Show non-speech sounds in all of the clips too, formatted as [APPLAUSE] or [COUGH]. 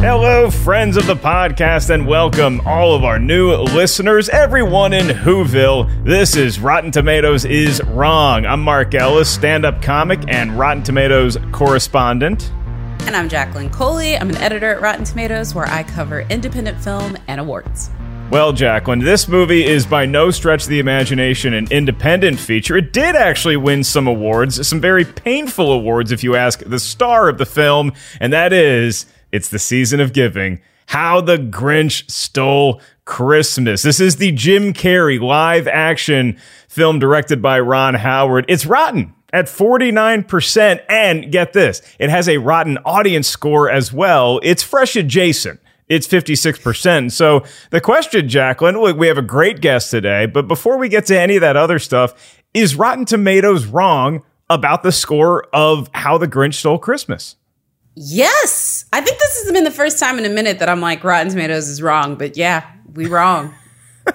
Hello, friends of the podcast, and welcome all of our new listeners, everyone in Whoville. This is Rotten Tomatoes is Wrong. I'm Mark Ellis, stand up comic and Rotten Tomatoes correspondent. And I'm Jacqueline Coley. I'm an editor at Rotten Tomatoes where I cover independent film and awards. Well, Jacqueline, this movie is by no stretch of the imagination an independent feature. It did actually win some awards, some very painful awards, if you ask the star of the film, and that is it's the season of giving. How the Grinch Stole Christmas. This is the Jim Carrey live action film directed by Ron Howard. It's rotten at 49%. And get this, it has a rotten audience score as well. It's fresh adjacent. It's 56%. So the question, Jacqueline, we have a great guest today, but before we get to any of that other stuff, is Rotten Tomatoes wrong about the score of How the Grinch Stole Christmas? Yes. I think this has been the first time in a minute that I'm like, Rotten Tomatoes is wrong. But yeah, we wrong.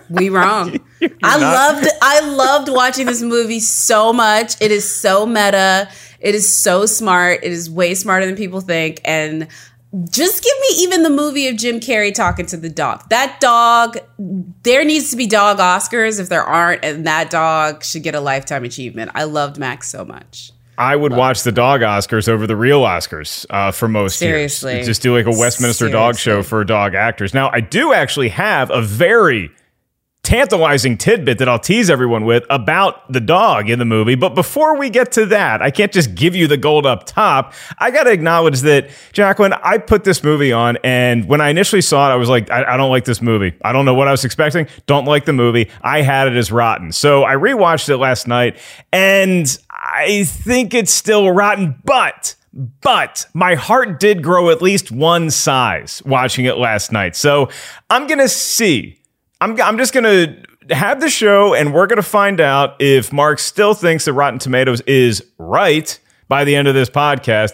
we [LAUGHS] wrong. I loved I loved watching this movie so much. It is so meta. It is so smart. It is way smarter than people think. And just give me even the movie of Jim Carrey talking to the dog. That dog, there needs to be dog Oscars if there aren't, and that dog should get a lifetime achievement. I loved Max so much. I would watch the dog Oscars over the real Oscars uh, for most Seriously. years. Just do like a Westminster dog show for dog actors. Now, I do actually have a very tantalizing tidbit that I'll tease everyone with about the dog in the movie. But before we get to that, I can't just give you the gold up top. I got to acknowledge that, Jacqueline, I put this movie on, and when I initially saw it, I was like, I, I don't like this movie. I don't know what I was expecting. Don't like the movie. I had it as rotten. So I rewatched it last night, and I think it's still rotten, but. But my heart did grow at least one size watching it last night. So I'm going to see I'm, I'm just going to have the show and we're going to find out if Mark still thinks that Rotten Tomatoes is right by the end of this podcast.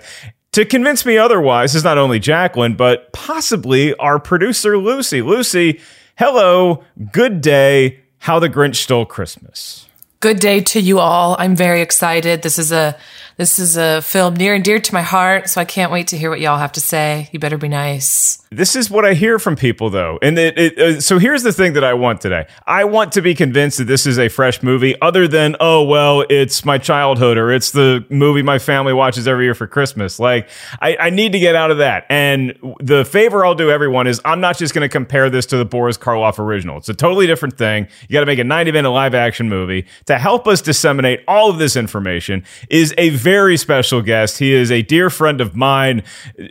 To convince me otherwise is not only Jacqueline, but possibly our producer, Lucy. Lucy, hello, good day. How the Grinch Stole Christmas. Good day to you all. I'm very excited. This is a this is a film near and dear to my heart, so I can't wait to hear what y'all have to say. You better be nice. This is what I hear from people, though. And it, it, uh, so here's the thing that I want today. I want to be convinced that this is a fresh movie, other than oh well, it's my childhood or it's the movie my family watches every year for Christmas. Like I, I need to get out of that. And the favor I'll do everyone is I'm not just going to compare this to the Boris Karloff original. It's a totally different thing. You got to make a 90 minute live action movie to help us disseminate all of this information. Is a very special guest. He is a dear friend of mine,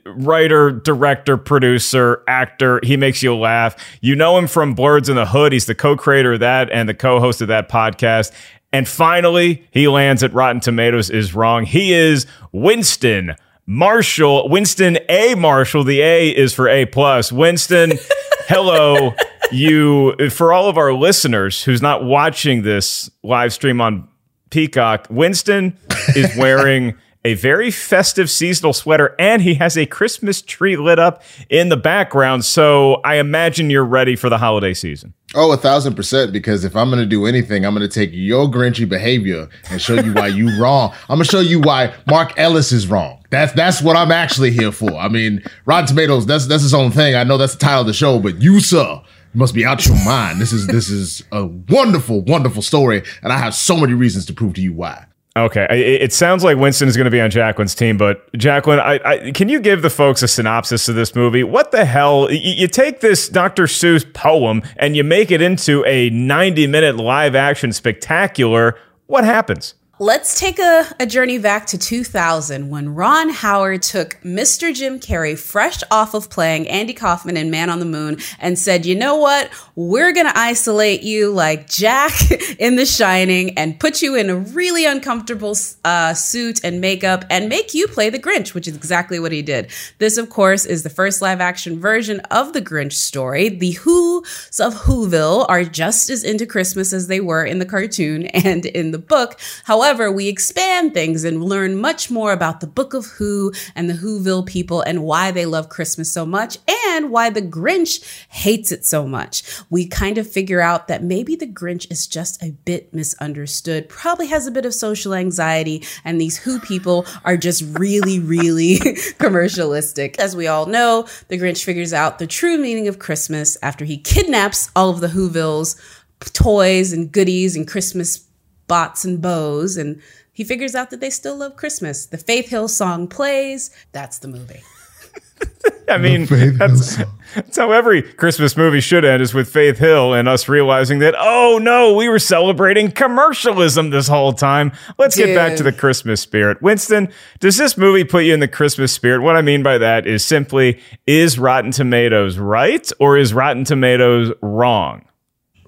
writer, director, producer, actor. He makes you laugh. You know him from Blurs in the Hood. He's the co-creator of that and the co-host of that podcast. And finally, he lands at Rotten Tomatoes is wrong. He is Winston Marshall. Winston A. Marshall. The A is for A plus. Winston, [LAUGHS] hello. You for all of our listeners who's not watching this live stream on Peacock, Winston is wearing [LAUGHS] a very festive seasonal sweater and he has a Christmas tree lit up in the background. So I imagine you're ready for the holiday season. Oh, a thousand percent. Because if I'm going to do anything, I'm going to take your Grinchy behavior and show you why you [LAUGHS] wrong. I'm going to show you why Mark Ellis is wrong. That's that's what I'm actually here for. I mean, Rotten Tomatoes. That's that's his own thing. I know that's the title of the show, but you, sir, must be out your mind. This is this is a wonderful, wonderful story, and I have so many reasons to prove to you why. Okay, it, sounds like Winston is going to be on Jacqueline's team, but Jacqueline, I, I, can you give the folks a synopsis of this movie? What the hell? You, you take this Dr. Seuss poem and you make it into a 90 minute live action spectacular. What happens? Let's take a, a journey back to 2000 when Ron Howard took Mr. Jim Carrey, fresh off of playing Andy Kaufman in Man on the Moon, and said, You know what? We're going to isolate you like Jack [LAUGHS] in The Shining and put you in a really uncomfortable uh, suit and makeup and make you play the Grinch, which is exactly what he did. This, of course, is the first live action version of the Grinch story. The Who's of Whoville are just as into Christmas as they were in the cartoon [LAUGHS] and in the book. However, However, we expand things and learn much more about the Book of Who and the Whoville people and why they love Christmas so much and why the Grinch hates it so much. We kind of figure out that maybe the Grinch is just a bit misunderstood, probably has a bit of social anxiety, and these Who people are just really, really [LAUGHS] commercialistic. As we all know, the Grinch figures out the true meaning of Christmas after he kidnaps all of the Whovilles toys and goodies and Christmas bots and bows, and he figures out that they still love Christmas. The Faith Hill song plays. That's the movie. [LAUGHS] I mean, that's, that's, how every Christmas movie should end is with Faith Hill and us realizing that, oh no, we were celebrating commercialism this whole time. Let's Dude. get back to the Christmas spirit. Winston, does this movie put you in the Christmas spirit? What I mean by that is simply, is Rotten Tomatoes right or is Rotten Tomatoes wrong?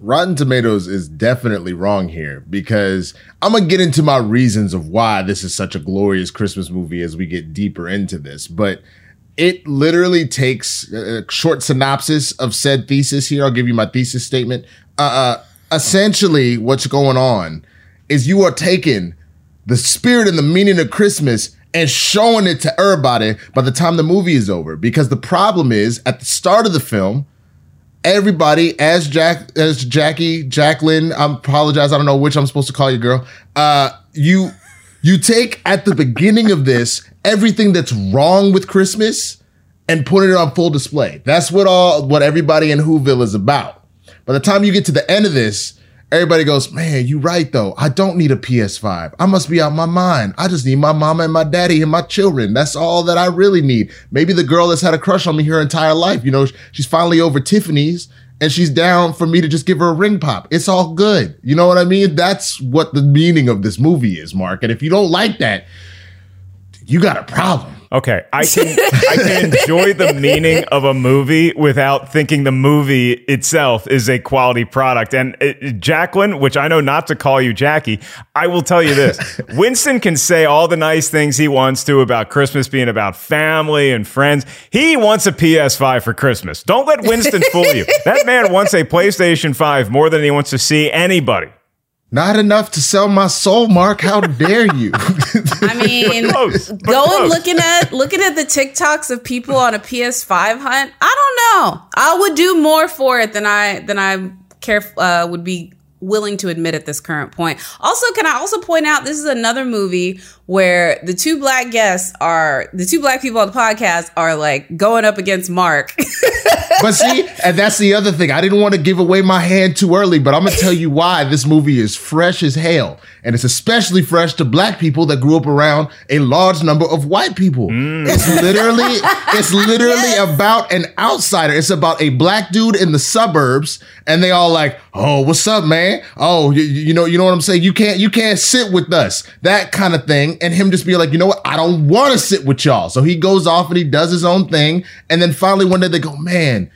Rotten Tomatoes is definitely wrong here because I'm going to get into my reasons of why this is such a glorious Christmas movie as we get deeper into this. But it literally takes a short synopsis of said thesis here. I'll give you my thesis statement. Uh, uh, essentially, what's going on is you are taking the spirit and the meaning of Christmas and showing it to everybody by the time the movie is over. Because the problem is, at the start of the film, everybody as Jack as Jackie Jacqueline. I apologize. I don't know which I'm supposed to call you, girl. Uh, you you take at the beginning of this everything that's wrong with Christmas and put it on full display. That's what all what everybody in Whoville is about. By the time you get to the end of this, everybody goes, man, you right though. I don't need a PS5. I must be out my mind. I just need my mama and my daddy and my children. That's all that I really need. Maybe the girl that's had a crush on me her entire life, you know, she's finally over Tiffany's and she's down for me to just give her a ring pop. It's all good. You know what I mean? That's what the meaning of this movie is, Mark. And if you don't like that, you got a problem. Okay, I can [LAUGHS] I can enjoy the meaning of a movie without thinking the movie itself is a quality product. And uh, Jacqueline, which I know not to call you Jackie, I will tell you this: [LAUGHS] Winston can say all the nice things he wants to about Christmas being about family and friends. He wants a PS5 for Christmas. Don't let Winston fool you. [LAUGHS] That man wants a PlayStation 5 more than he wants to see anybody. Not enough to sell my soul, Mark. How dare you? [LAUGHS] I mean, close, going looking at looking at the TikToks of people on a PS5 hunt. I don't know. I would do more for it than I than I care uh, would be willing to admit at this current point. Also, can I also point out this is another movie where the two black guests are the two black people on the podcast are like going up against Mark. [LAUGHS] but see, and that's the other thing. I didn't want to give away my hand too early, but I'm gonna tell you why this movie is fresh as hell. And it's especially fresh to black people that grew up around a large number of white people. Mm. It's literally, it's [LAUGHS] literally yes. about an outsider. It's about a black dude in the suburbs, and they all like, oh, what's up, man? Oh, you, you know, you know what I'm saying? You can't, you can't sit with us. That kind of thing and him just be like, you know what? I don't want to sit with y'all. So he goes off and he does his own thing. And then finally one day they go, man,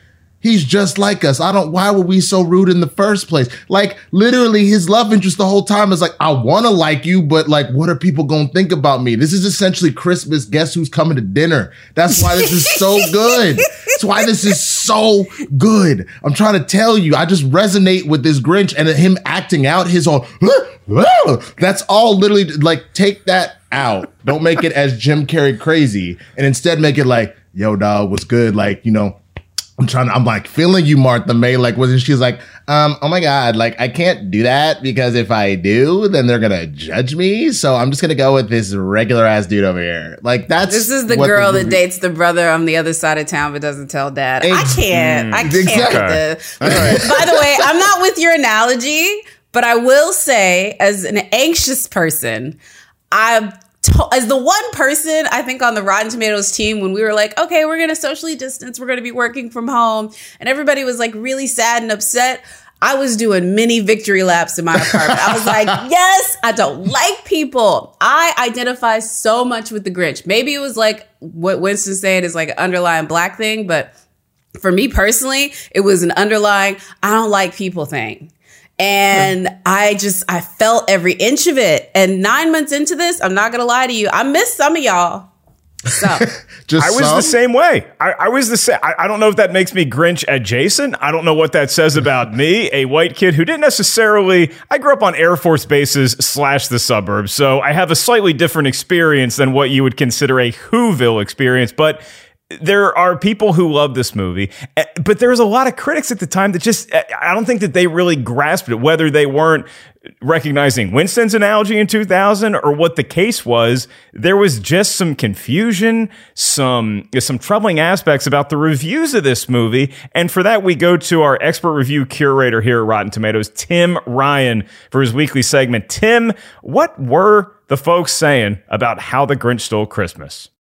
he's just like us. I don't, why were we so rude in the first place? Like literally his love interest the whole time is like, I want to like you, but like, what are people going to think about me? This is essentially Christmas. Guess who's coming to dinner? That's why this is so [LAUGHS] good. That's why this is so good. I'm trying to tell you, I just resonate with this Grinch and him acting out his own, [LAUGHS] that's all literally like take that out. Don't make it as Jim Carrey crazy and instead make it like, yo, dog, what's good? Like, you know, I'm trying to, I'm like feeling you, Martha May. Like, wasn't she's like, um, oh my God, like I can't do that because if I do, then they're gonna judge me. So I'm just gonna go with this regular ass dude over here. Like that's This is the girl that movie- dates the brother on the other side of town but doesn't tell dad. I can't. I can't Exactly. [LAUGHS] By the way, I'm not with your analogy, but I will say, as an anxious person, I'm to- as the one person I think on the Rotten Tomatoes team when we were like, okay, we're gonna socially distance, we're gonna be working from home, and everybody was like really sad and upset. I was doing mini victory laps in my apartment. I was like, [LAUGHS] yes, I don't like people. I identify so much with the Grinch. Maybe it was like what Winston said is like an underlying black thing, but for me personally, it was an underlying I don't like people thing. And I just I felt every inch of it. And nine months into this, I'm not gonna lie to you, I miss some of y'all. So [LAUGHS] just I was some? the same way. I, I was the same. I, I don't know if that makes me Grinch adjacent. I don't know what that says about me, a white kid who didn't necessarily. I grew up on Air Force bases slash the suburbs, so I have a slightly different experience than what you would consider a Whoville experience. But there are people who love this movie, eh, but there was a lot of critics at the time that just, eh, I don't think that they really grasped it, whether they weren't recognizing Winston's analogy in 2000 or what the case was. There was just some confusion, some, some troubling aspects about the reviews of this movie. And for that, we go to our expert review curator here at Rotten Tomatoes, Tim Ryan, for his weekly segment. Tim, what were the folks saying about how the Grinch stole Christmas?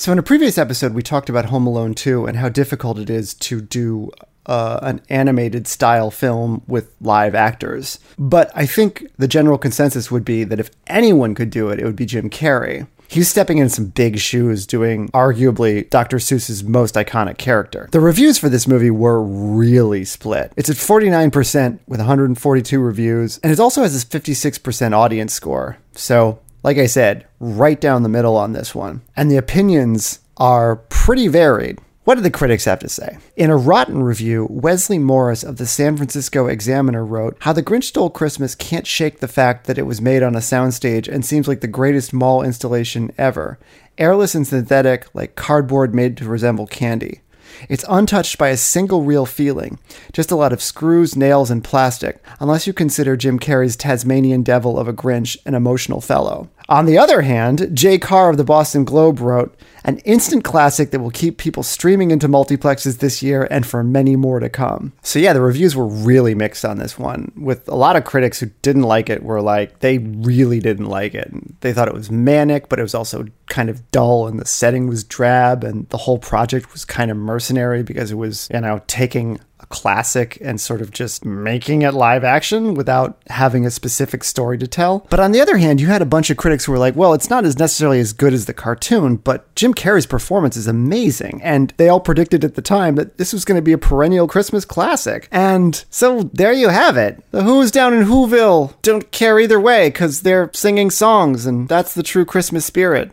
So, in a previous episode, we talked about Home Alone 2 and how difficult it is to do uh, an animated style film with live actors. But I think the general consensus would be that if anyone could do it, it would be Jim Carrey. He's stepping in some big shoes doing arguably Dr. Seuss's most iconic character. The reviews for this movie were really split. It's at 49% with 142 reviews, and it also has a 56% audience score. So, like I said, right down the middle on this one. And the opinions are pretty varied. What did the critics have to say? In a rotten review, Wesley Morris of the San Francisco Examiner wrote How The Grinch Stole Christmas can't shake the fact that it was made on a soundstage and seems like the greatest mall installation ever. Airless and synthetic, like cardboard made to resemble candy. It's untouched by a single real feeling, just a lot of screws, nails, and plastic, unless you consider Jim Carrey's Tasmanian devil of a Grinch an emotional fellow. On the other hand, Jay Carr of the Boston Globe wrote, an instant classic that will keep people streaming into multiplexes this year and for many more to come. So, yeah, the reviews were really mixed on this one, with a lot of critics who didn't like it were like, they really didn't like it. They thought it was manic, but it was also kind of dull, and the setting was drab, and the whole project was kind of mercenary because it was, you know, taking classic and sort of just making it live action without having a specific story to tell. But on the other hand, you had a bunch of critics who were like, well, it's not as necessarily as good as the cartoon, but Jim Carrey's performance is amazing. And they all predicted at the time that this was going to be a perennial Christmas classic. And so there you have it. The Who's down in Whoville don't care either way because they're singing songs, and that's the true Christmas spirit.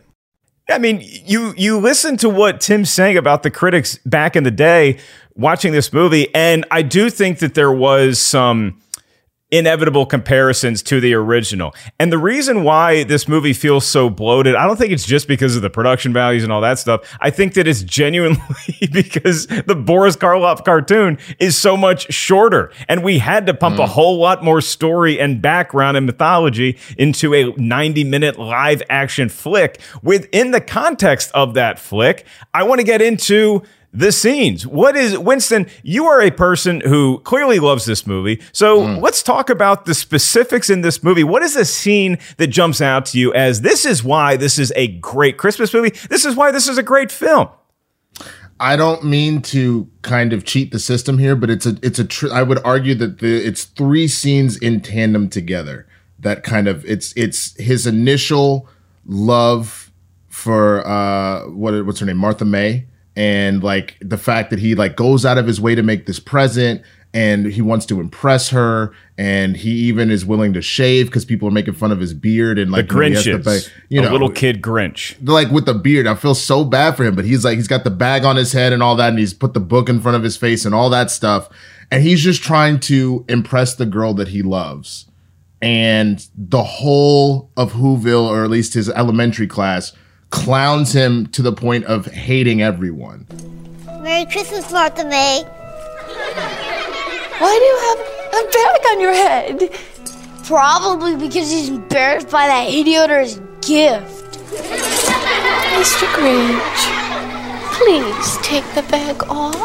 I mean, you you listen to what Tim's saying about the critics back in the day watching this movie, and I do think that there was some inevitable comparisons to the original. And the reason why this movie feels so bloated, I don't think it's just because of the production values and all that stuff. I think that it's genuinely [LAUGHS] because the Boris Karloff cartoon is so much shorter and we had to pump a mm. whole lot more story and background and mythology into a 90 minute live action flick. Within the context of that flick, I want to get into the scenes. What is Winston? You are a person who clearly loves this movie. So let's talk about the specifics in this movie. What is a scene that jumps out to you as this is why this is a great Christmas movie? This is why this is a great film. I don't mean to kind of cheat the system here, but it's a it's a tr- I would argue that the it's three scenes in tandem together that kind of it's it's his initial love for uh what what's her name Martha May and like the fact that he like goes out of his way to make this present and he wants to impress her and he even is willing to shave because people are making fun of his beard and The like you know, Grinch is you know a little kid Grinch. like with the beard. I feel so bad for him, but he's like he's got the bag on his head and all that, and he's put the book in front of his face and all that stuff, and he's just trying to impress the girl that he loves. And the whole of Whoville, or at least his elementary class, clowns him to the point of hating everyone. Merry Christmas, Martha May. Why do you have a bag on your head? Probably because he's embarrassed by that idiot or his gift. Mr. Grinch, please take the bag off.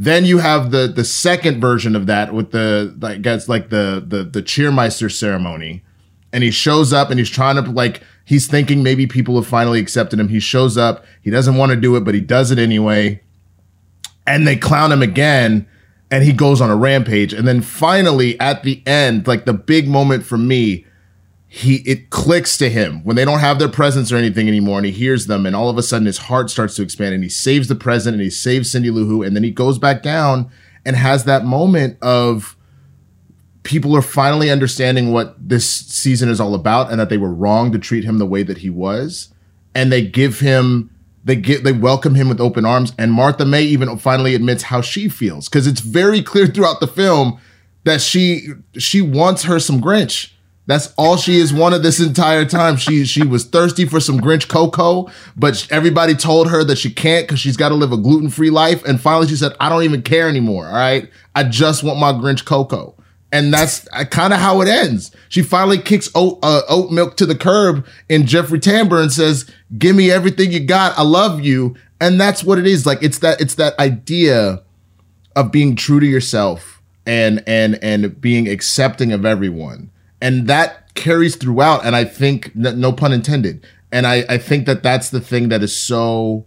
Then you have the the second version of that with the like guys like the the the cheermeister ceremony, and he shows up and he's trying to like he's thinking maybe people have finally accepted him. He shows up, he doesn't want to do it, but he does it anyway, and they clown him again, and he goes on a rampage. And then finally at the end, like the big moment for me, he it clicks to him. When they don't have their presents or anything anymore and he hears them and all of a sudden his heart starts to expand and he saves the present and he saves Cindy Lou Who and then he goes back down and has that moment of people are finally understanding what this season is all about and that they were wrong to treat him the way that he was. And they give him they get they welcome him with open arms and Martha May even finally admits how she feels. Because it's very clear throughout the film that she she wants her some Grinch. That's all she has wanted this entire time. She she was thirsty for some Grinch cocoa, but everybody told her that she can't because she's got to live a gluten free life. And finally, she said, "I don't even care anymore. All right, I just want my Grinch cocoa." And that's kind of how it ends. She finally kicks oat, uh, oat milk to the curb in Jeffrey Tambor and says, "Give me everything you got. I love you." And that's what it is. Like it's that it's that idea of being true to yourself and and and being accepting of everyone and that carries throughout and i think no pun intended. And i i think that that's the thing that is so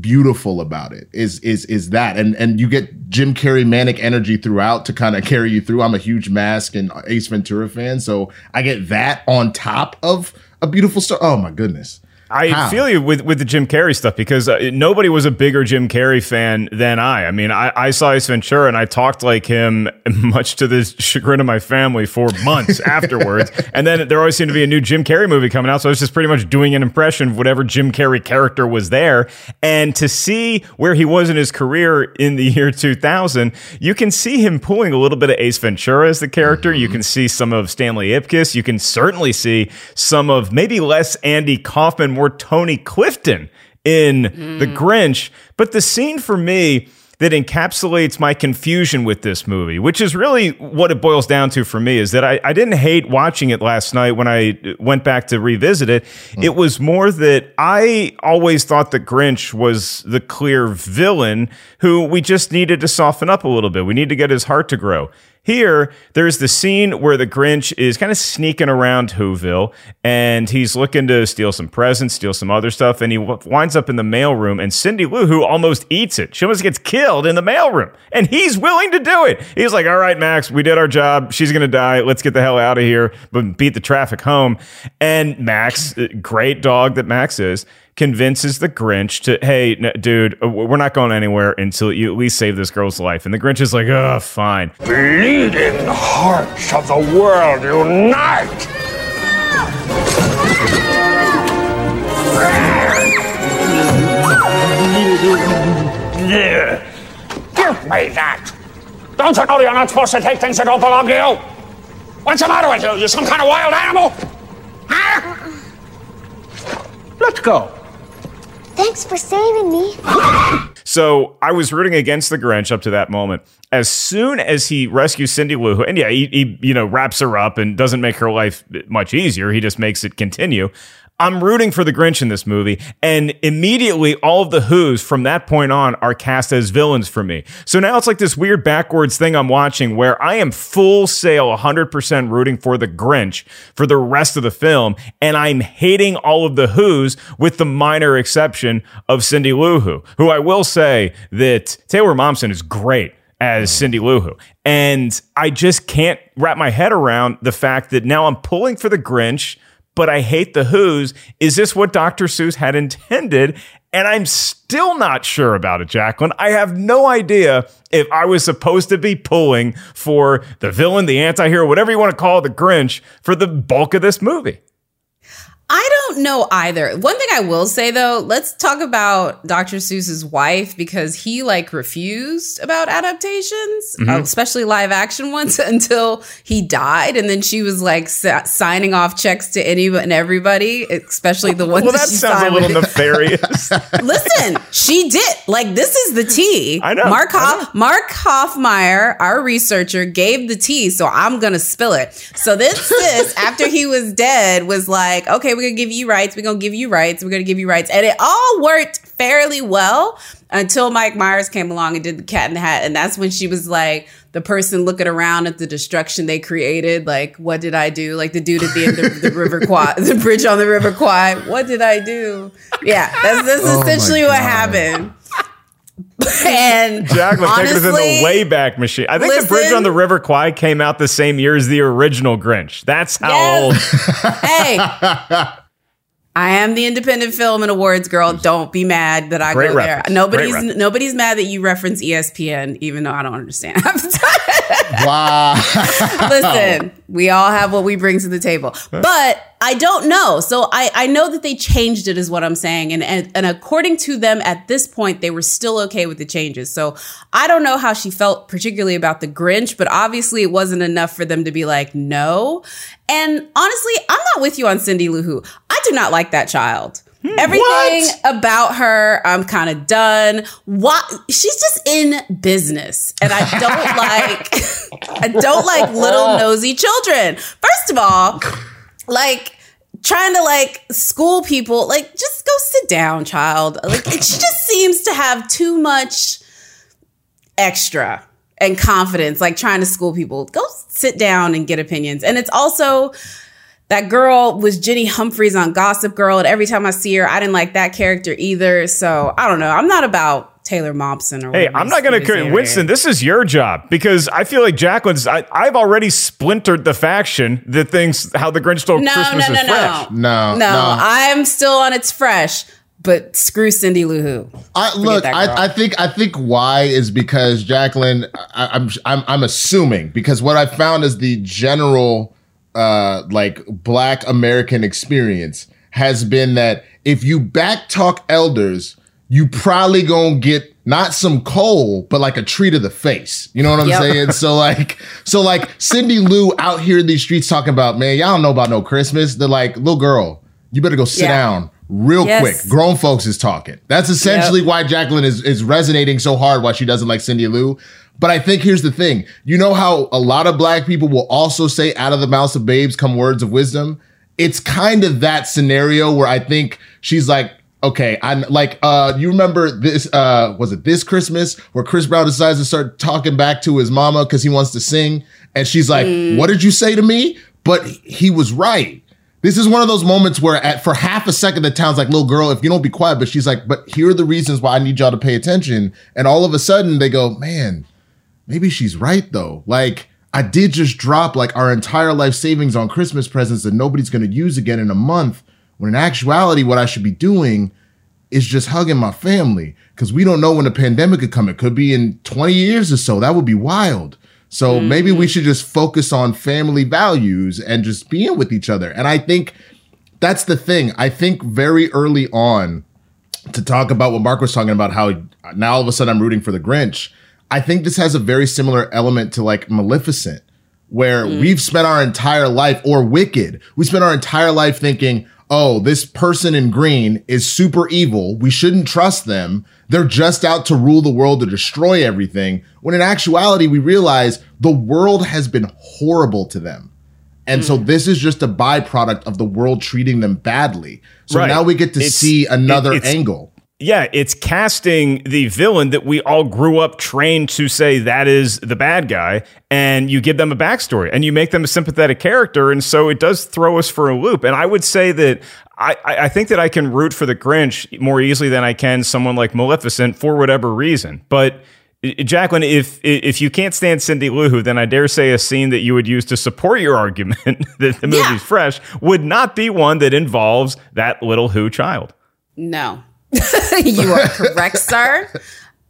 beautiful about it is is is that. And and you get jim carrey manic energy throughout to kind of carry you through. I'm a huge mask and ace ventura fan so i get that on top of a beautiful story oh my goodness I How? feel you with, with the Jim Carrey stuff because uh, nobody was a bigger Jim Carrey fan than I. I mean, I, I saw Ace Ventura and I talked like him, [LAUGHS] much to the chagrin of my family, for months [LAUGHS] afterwards. And then there always seemed to be a new Jim Carrey movie coming out, so I was just pretty much doing an impression of whatever Jim Carrey character was there. And to see where he was in his career in the [LAUGHS] year 2000, you can see him pulling a little bit of Ace Ventura as the character. You can see some of Stanley Ipkiss. You can certainly see some of maybe less Andy Kaufman, more Tony Clifton in The mm. Grinch. But the scene for me that encapsulates my confusion with this movie, which is really what it boils down to for me, is that I, I didn't hate watching it last night when I went back to revisit it. Mm. It was more that I always thought the Grinch was the clear villain who we just needed to soften up a little bit. We need to get his heart to grow. Here, there's the scene where the Grinch is kind of sneaking around Whoville and he's looking to steal some presents, steal some other stuff, and he w- winds up in the mailroom. And Cindy Lou Who almost eats it. She almost gets killed in the mailroom, and he's willing to do it. He's like, "All right, Max, we did our job. She's gonna die. Let's get the hell out of here, but beat the traffic home." And Max, uh, great dog that Max is, convinces the Grinch to, hey, dude, we're not going anywhere until you at least save this girl's life. And the Grinch is like, oh, fine. Bleeding hearts of the world unite! Give me that! Don't you know you're not supposed to take things that don't belong to you? What's the matter with you? You some kind of wild animal? Huh? Let's go. Thanks for saving me. [LAUGHS] So I was rooting against the Grinch up to that moment. As soon as he rescues Cindy Lou, and yeah, he, he you know wraps her up and doesn't make her life much easier. He just makes it continue. I'm rooting for the Grinch in this movie, and immediately all of the Who's from that point on are cast as villains for me. So now it's like this weird backwards thing I'm watching where I am full sail 100% rooting for the Grinch for the rest of the film, and I'm hating all of the Who's with the minor exception of Cindy Lou Who, who I will say that Taylor Momsen is great as mm. Cindy Lou Who. And I just can't wrap my head around the fact that now I'm pulling for the Grinch, but I hate the Who's. Is this what Dr. Seuss had intended? And I'm still not sure about it, Jacqueline. I have no idea if I was supposed to be pulling for the villain, the anti hero, whatever you want to call it, the Grinch, for the bulk of this movie. I don't know either. One thing I will say though, let's talk about Dr. Seuss's wife because he like refused about adaptations, Mm-hmm. uh, especially live action [LAUGHS] ones until he died, and then she was like sa- signing off checks to anyone and everybody, especially the [LAUGHS] ones. Well, that she sounds a little [LAUGHS] nefarious. Listen, she did. Like this is the tea. I know, Mark I Hoff, Mark Hoffmeyer, our researcher, gave the tea, so I'm gonna spill it. So this sis, after he was dead, was like, okay, we're gonna give you rights. We're gonna give you rights. We're gonna give you rights, and it all worked fairly well until Mike Myers came along and did the Cat in the Hat, and that's when she was like. The person looking around at the destruction they created, like, what did I do? Like the dude at the end of the [LAUGHS] River Kwai, the bridge on the River Kwai. What did I do? Yeah, that's, that's Oh essentially what happened. [LAUGHS] and Jacqueline, take us in honestly, the Wayback Machine. I think the Bridge on the River Kwai came out the same year as the original Grinch. That's how Yes. old. [LAUGHS] hey, I am the independent film and awards girl. Don't be mad that I Great go reference. there. Nobody's nobody's mad that you reference ESPN, even though I don't understand. Wow. [LAUGHS] Listen, we all have what we bring to the table. But I don't know. So I, I know that they changed it, is what I'm saying. And, and and according to them at this point, they were still okay with the changes. So I don't know how she felt particularly about the Grinch, but obviously it wasn't enough for them to be like, no. And honestly, I'm not with you on Cindy Lou Who. I do not like that child. Hmm. Everything about her, I'm kind of done. Why she's just in business, and I don't [LAUGHS] like. I don't like little nosy children. First of all, like trying to like school people, like just go sit down, child. Like it, she just seems to have too much extra and confidence, like trying to school people. Go sit down and get opinions. And it's also that girl was Jenny Humphreys on Gossip Girl, and every time I see her, I didn't like that character either. So I don't know. I'm not about Taylor Momsen or Hey, I'm not going to. saying Winston, this is your job because I feel like Jacqueline's. I, I've already splintered the faction that thinks how the Grinch stole No, Christmas no, no, is fresh. no, No, no. no. I'm still on it's fresh, but screw Cindy Lou Who. I, look. I, I think I think why is because Jacqueline. I, I'm I'm I'm assuming because what I found is the general uh like Black American experience has been that if you back talk elders, you probably gonna get not some coal, but like a tree to the face. You know what I'm Yep. saying? So like, so like Cindy Lou out here in these streets talking about, man, y'all don't know about no Christmas. They're like, little girl, you better go sit Yeah. down real Yes. quick. Grown folks is talking. That's essentially why Jacqueline is, is resonating so hard why she doesn't like Cindy Lou. But I think here's the thing. You know how a lot of black people will also say out of the mouths of babes come words of wisdom? It's kind of that scenario where I think she's like, okay, I'm like uh you remember this uh was it this Christmas where Chris Brown decides to start talking back to his mama because he wants to sing and she's like, What did you say to me? But he was right. This is one of those moments where at for half a second the town's like, little girl, if you don't be quiet, but she's like, but here are the reasons why I need y'all to pay attention. And all of a sudden they go, man, maybe she's right though. Like I did just drop like our entire life savings on Christmas presents that nobody's gonna use again in a month. When in actuality, what I should be doing is just hugging my family because we don't know when the pandemic could come. It could be in 20 years or so. That would be wild. So mm-hmm. maybe we should just focus on family values and just being with each other. And I think that's the thing. I think very early on, to talk about what Mark was talking about, how now all of a sudden I'm rooting for the Grinch. I think this has a very similar element to like Maleficent, where mm. we've spent our entire life, or Wicked, we spent our entire life thinking, oh, this person in green is super evil. We shouldn't trust them. They're just out to rule the world to destroy everything. When in actuality, we realize the world has been horrible to them. And so hmm. this is just a byproduct of the world treating them badly. So Right. now we get to It's- see another it- angle. Yeah, it's casting the villain that we all grew up trained to say that is the bad guy, and you give them a backstory and you make them a sympathetic character, and so it does throw us for a loop. And I would say that I, I I think that I can root for the Grinch more easily than I can someone like Maleficent for whatever reason. But Jacqueline, if if you can't stand Cindy Lou Who, then I dare say a scene that you would use to support your argument [LAUGHS] that the movie's Yeah. fresh would not be one that involves that little Who child. No. [LAUGHS] you are correct, sir.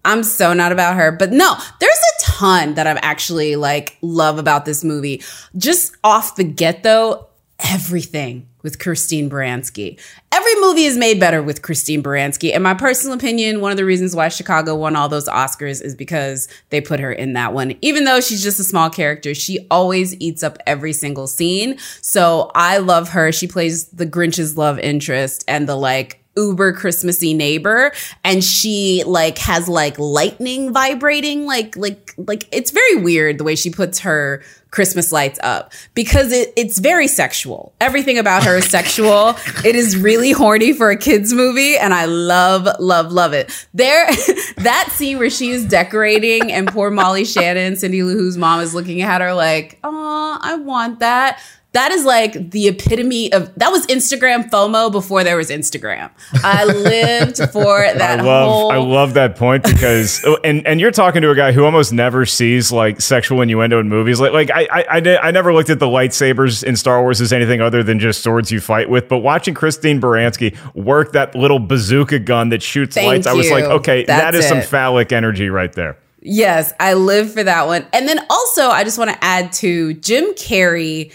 I'm so not about her. But no, there's a ton that I'm actually like love about this movie. Just off the get though, everything with Christine Baranski. Every movie is made better with Christine Baranski. In my personal opinion, one of the reasons why Chicago won all those Oscars is because they put her in that one. Even though she's just a small character, she always eats up every single scene. So I love her. She plays the Grinch's love interest and the like uber Christmassy neighbor and she like has like lightning vibrating like like like it's very weird the way she puts her Christmas lights up because it, it's very sexual. Everything about her is sexual. It is really horny for a kids movie and I love love love it. There [LAUGHS] that scene where she is decorating and poor Molly Shannon, Cindy Lou Who's mom is looking at her like, "Oh, I want that." That is like the epitome of that was Instagram FOMO before there was Instagram. I lived [LAUGHS] for that I love, whole I love that point because [LAUGHS] oh, and and you're talking to a guy who almost never sees like sexual innuendo in movies. Like like I I, I, I never looked at the lightsabers in Star Wars as anything other than just swords you fight with. But watching Christine Baranski work that little bazooka gun that shoots Thank lights, I was like, okay, that That's is some phallic energy right there. Yes, I live for that one. And then also, I just want to add to Jim Carrey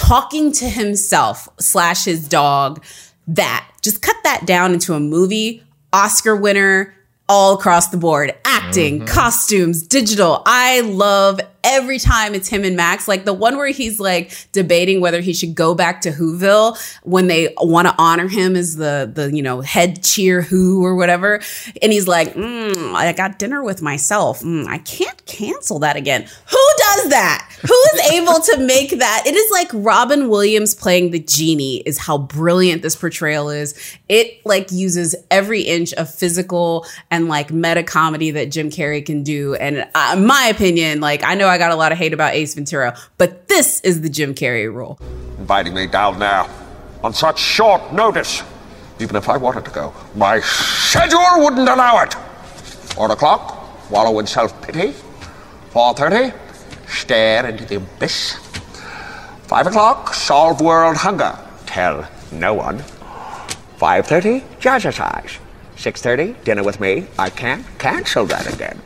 talking to himself slash his dog. That just cut that down into a movie. Oscar winner all across the board. Acting, mm-hmm. costumes, digital. I love every time it's him and Max. Like the one where he's like debating whether he should go back to Whoville when they want to honor him as the the you know head cheer who or whatever, and he's like, mm, I got dinner with myself. Mm, I can't cancel that again. Who does that? Who is [LAUGHS] able to make that? It is like Robin Williams playing the genie. Is how brilliant this portrayal is. It like uses every inch of physical and like meta comedy that Jim Carrey can do. And uh, in my opinion, like I know I got a lot of hate about Ace Ventura, but this is the Jim Carrey rule. Inviting me down there on such short notice. Even if I wanted to go, my schedule wouldn't allow it. Four o'clock, wallow in self-pity. Four thirty, stare into the abyss. Five o'clock, solve world hunger. Tell no one. Five thirty, jazzercise. Six thirty, dinner with me. I can't cancel that again.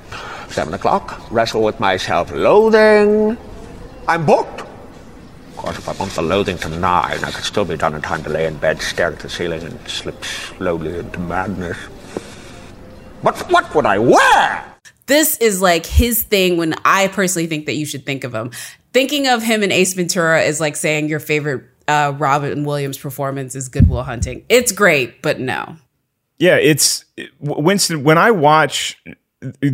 Seven o'clock, wrestle with my self-loathing. I'm booked. Of course, if I bumped the loathing to nine, I could still be done in time to lay in bed, stare at the ceiling, and slip slowly into madness. But what would I wear? This is like his thing when I personally think that you should think of him. Thinking of him in Ace Ventura is like saying your favorite uh, Robin Williams performance is Good Will Hunting. It's great, but no. Yeah, it's Winston. When I watch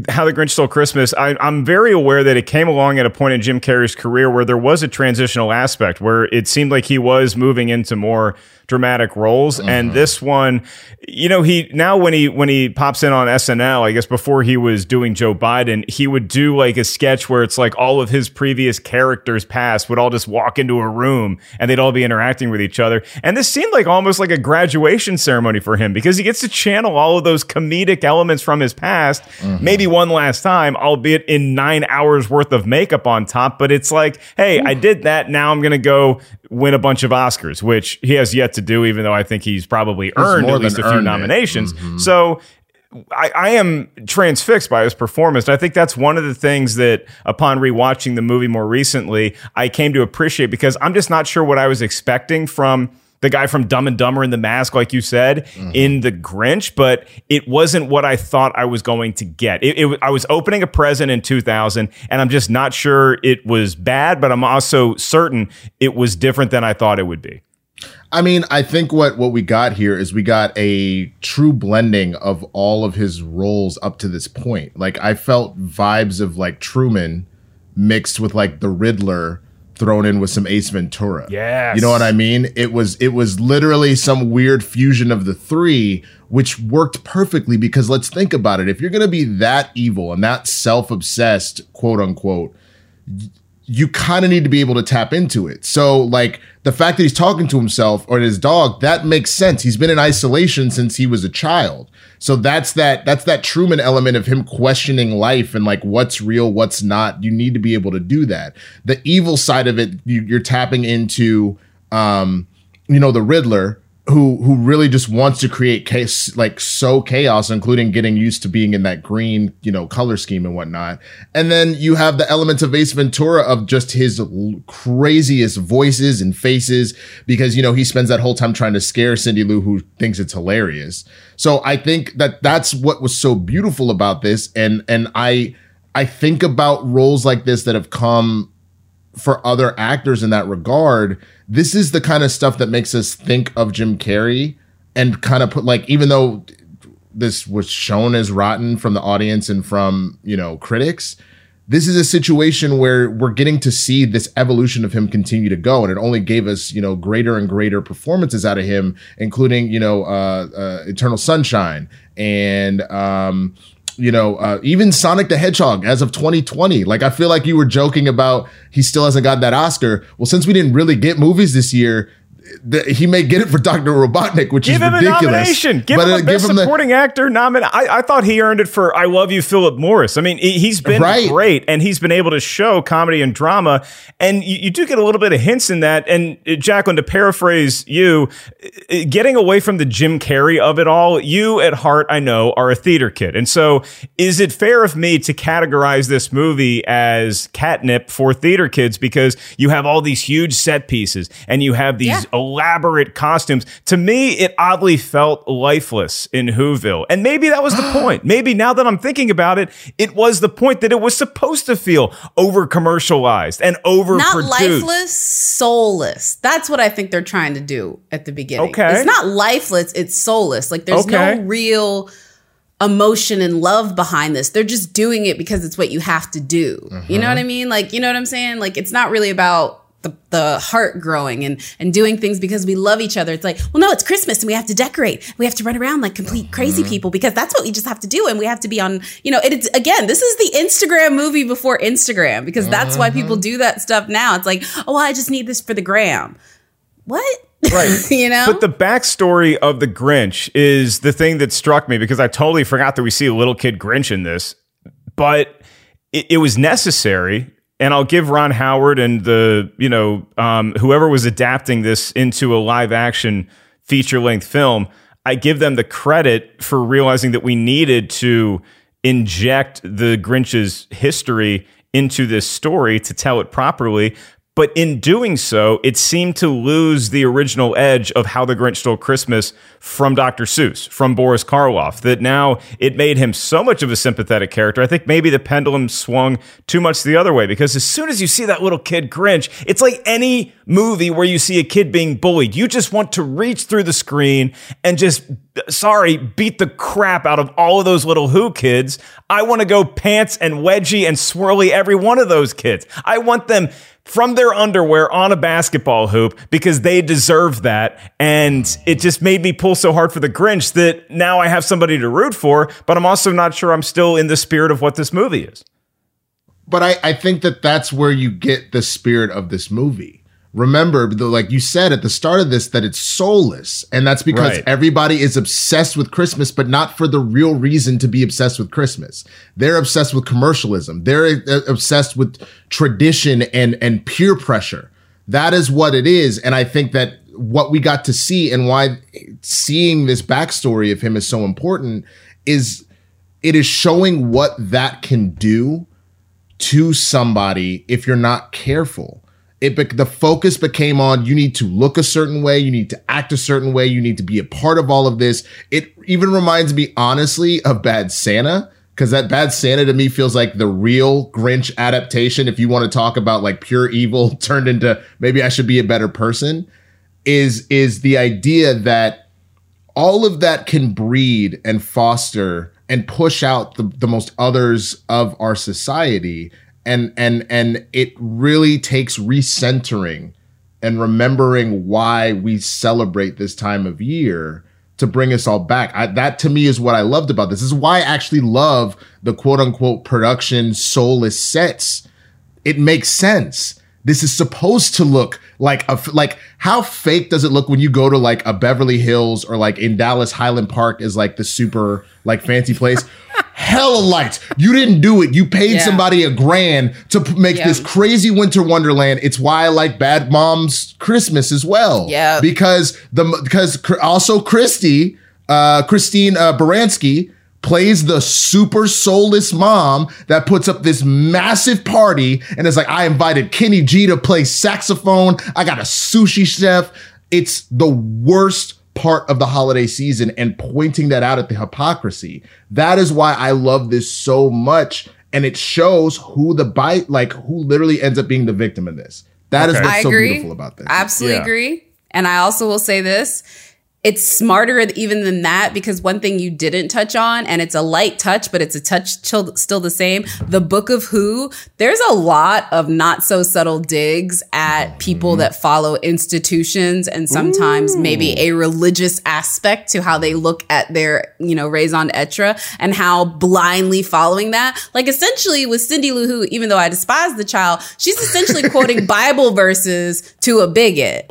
How the Grinch Stole Christmas, I, I'm very aware that it came along at a point in Jim Carrey's career where there was a transitional aspect where it seemed like he was moving into more dramatic roles. And mm-hmm. this one you know he now when he when he pops in on SNL I guess before he was doing Joe Biden he would do like a sketch where it's like all of his previous characters past would all just walk into a room and they'd all be interacting with each other. And this seemed like almost like a graduation ceremony for him because he gets to channel all of those comedic elements from his past maybe one last time albeit in 9 hours worth of makeup on top but it's like hey I did that. Now I'm going to go win a bunch of Oscars which he has yet to do even though I think he's probably earned at least a few nominations. So I, I am transfixed by his performance. I think that's one of the things that, upon rewatching the movie more recently, I came to appreciate because I'm just not sure what I was expecting from the guy from Dumb and Dumber in the Mask, like you said, mm-hmm. in the Grinch, but it wasn't what I thought I was going to get. It, it, I was opening a present in 2000, and I'm just not sure it was bad, but I'm also certain it was different than I thought it would be. I mean, I think what what we got here is we got a true blending of all of his roles up to this point. Like I felt vibes of like Truman mixed with like the Riddler thrown in with some Ace Ventura. Yeah. You know what I mean? It was it was literally some weird fusion of the three which worked perfectly because let's think about it. If you're going to be that evil and that self-obsessed, quote unquote, you kind of need to be able to tap into it. So, like the fact that he's talking to himself or his dog, that makes sense. He's been in isolation since he was a child. So that's that that's that Truman element of him questioning life and like what's real, what's not. You need to be able to do that. The evil side of it, you, you're tapping into, um, you know, the Riddler, who who really just wants to create case like so chaos, including getting used to being in that green, you know, color scheme and whatnot. And then you have the elements of Ace Ventura of just his l- craziest voices and faces because you know he spends that whole time trying to scare Cindy Lou, who thinks it's hilarious. So I think that that's what was so beautiful about this, and and I I think about roles like this that have come for other actors in that regard, this is the kind of stuff that makes us think of Jim Carrey and kind of put like, even though this was shown as rotten from the audience and from, you know, critics, this is a situation where we're getting to see this evolution of him continue to go. And it only gave us, you know, greater and greater performances out of him, including, you know, uh, uh Eternal Sunshine and, um, you know, uh, even Sonic the Hedgehog as of 2020. Like, I feel like you were joking about he still hasn't got that Oscar. Well, since we didn't really get movies this year, he may get it for Dr. Robotnik, which give is him ridiculous. A nomination. Give but, him uh, a best him the- supporting actor nomination. I, I thought he earned it for "I Love You, Phillip Morris." I mean, he- he's been Right. great, and he's been able to show comedy and drama, and you, you do get a little bit of hints in that. And uh, Jacqueline, to paraphrase you, uh, getting away from the Jim Carrey of it all, you at heart, I know, are a theater kid, and so is it fair of me to categorize this movie as catnip for theater kids because you have all these huge set pieces and you have these Yeah. Elaborate costumes. To me, it oddly felt lifeless in Whoville. And maybe that was the [GASPS] point. Maybe now that I'm thinking about it, it was the point that it was supposed to feel over commercialized and over not lifeless, soulless. That's what I think they're trying to do at the beginning. Okay. It's not lifeless, it's soulless. Like there's Okay. no real emotion and love behind this. They're just doing it because it's what you have to do. You know mm-hmm. what I mean? Like, you know what I'm saying? Like it's not really about the, the heart growing and and doing things because we love each other. It's like, well, no, it's Christmas and we have to decorate. We have to run around like complete crazy mm-hmm. people because that's what we just have to do. And we have to be on, you know, it's again, this is the Instagram movie before Instagram because that's why people mm-hmm. do that stuff now. It's like, oh, well, I just need this for the gram. What? Right. [LAUGHS] you know? But the backstory of the Grinch is the thing that struck me because I totally forgot that we see a little kid Grinch in this. But it, it was necessary. And I'll give Ron Howard and the, you know, um, whoever was adapting this into a live action feature length film, I give them the credit for realizing that we needed to inject the Grinch's history into this story to tell it properly. But in doing so, it seemed to lose the original edge of How the Grinch Stole Christmas from Dr. Seuss, from Boris Karloff, that now it made him so much of a sympathetic character. I think maybe the pendulum swung too much the other way because as soon as you see that little kid Grinch, it's like any movie where you see a kid being bullied. You just want to reach through the screen and just, sorry, beat the crap out of all of those little Who kids. I want to go pants and wedgie and swirly every one of those kids. I want them from their underwear on a basketball hoop because they deserve that. And it just made me pull so hard for the Grinch that now I have somebody to root for, but I'm also not sure I'm still in the spirit of what this movie is. but I, I think that that's where you get the spirit of this movie. Remember, the, like you said at the start of this, that it's soulless. And that's because Right. everybody is obsessed with Christmas, but not for the real reason to be obsessed with Christmas. They're obsessed with commercialism. They're uh, obsessed with tradition and, and peer pressure. That is what it is. And I think that what we got to see and why seeing this backstory of him is so important is it is showing what that can do to somebody if you're not careful. It bec the focus became on you need to look a certain way, you need to act a certain way, you need to be a part of all of this. It even reminds me honestly of Bad Santa because that Bad Santa to me feels like the real Grinch adaptation. If you want to talk about like pure evil [LAUGHS] turned into maybe I should be a better person, is is the idea that all of that can breed and foster and push out the, the most others of our society and and and it really takes recentering and remembering why we celebrate this time of year to bring us all back. I, that to me is what I loved about this. This is why I actually love the quote unquote production soulless sets. It makes sense. This is supposed to look like a like how fake does it look when you go to like a Beverly Hills or like in Dallas Highland Park is like the super like fancy place. [LAUGHS] hella lights. You didn't do it. You paid Yeah. somebody a grand to p- make Yeah. this crazy winter wonderland. It's why I like Bad Moms Christmas as well. Yeah. Because the because also Christy, uh, Christine uh, Baranski plays the super soulless mom that puts up this massive party and is like, I invited Kenny G to play saxophone. I got a sushi chef. It's the worst part of the holiday season and pointing that out at the hypocrisy. That is why I love this so much. And it shows who the bite, like who literally ends up being the victim in this. That is Okay. what's I so agree. beautiful about this. Absolutely Yeah. agree. And I also will say this. It's smarter even than that because one thing you didn't touch on, and it's a light touch, but it's a touch still the same. The Book of Who, there's a lot of not so subtle digs at people mm-hmm. that follow institutions and sometimes maybe a religious aspect to how they look at their, you know, raison d'etre and how blindly following that. Like essentially with Cindy Lou Who, even though I despise the child, she's essentially quoting [LAUGHS] Bible verses to a bigot.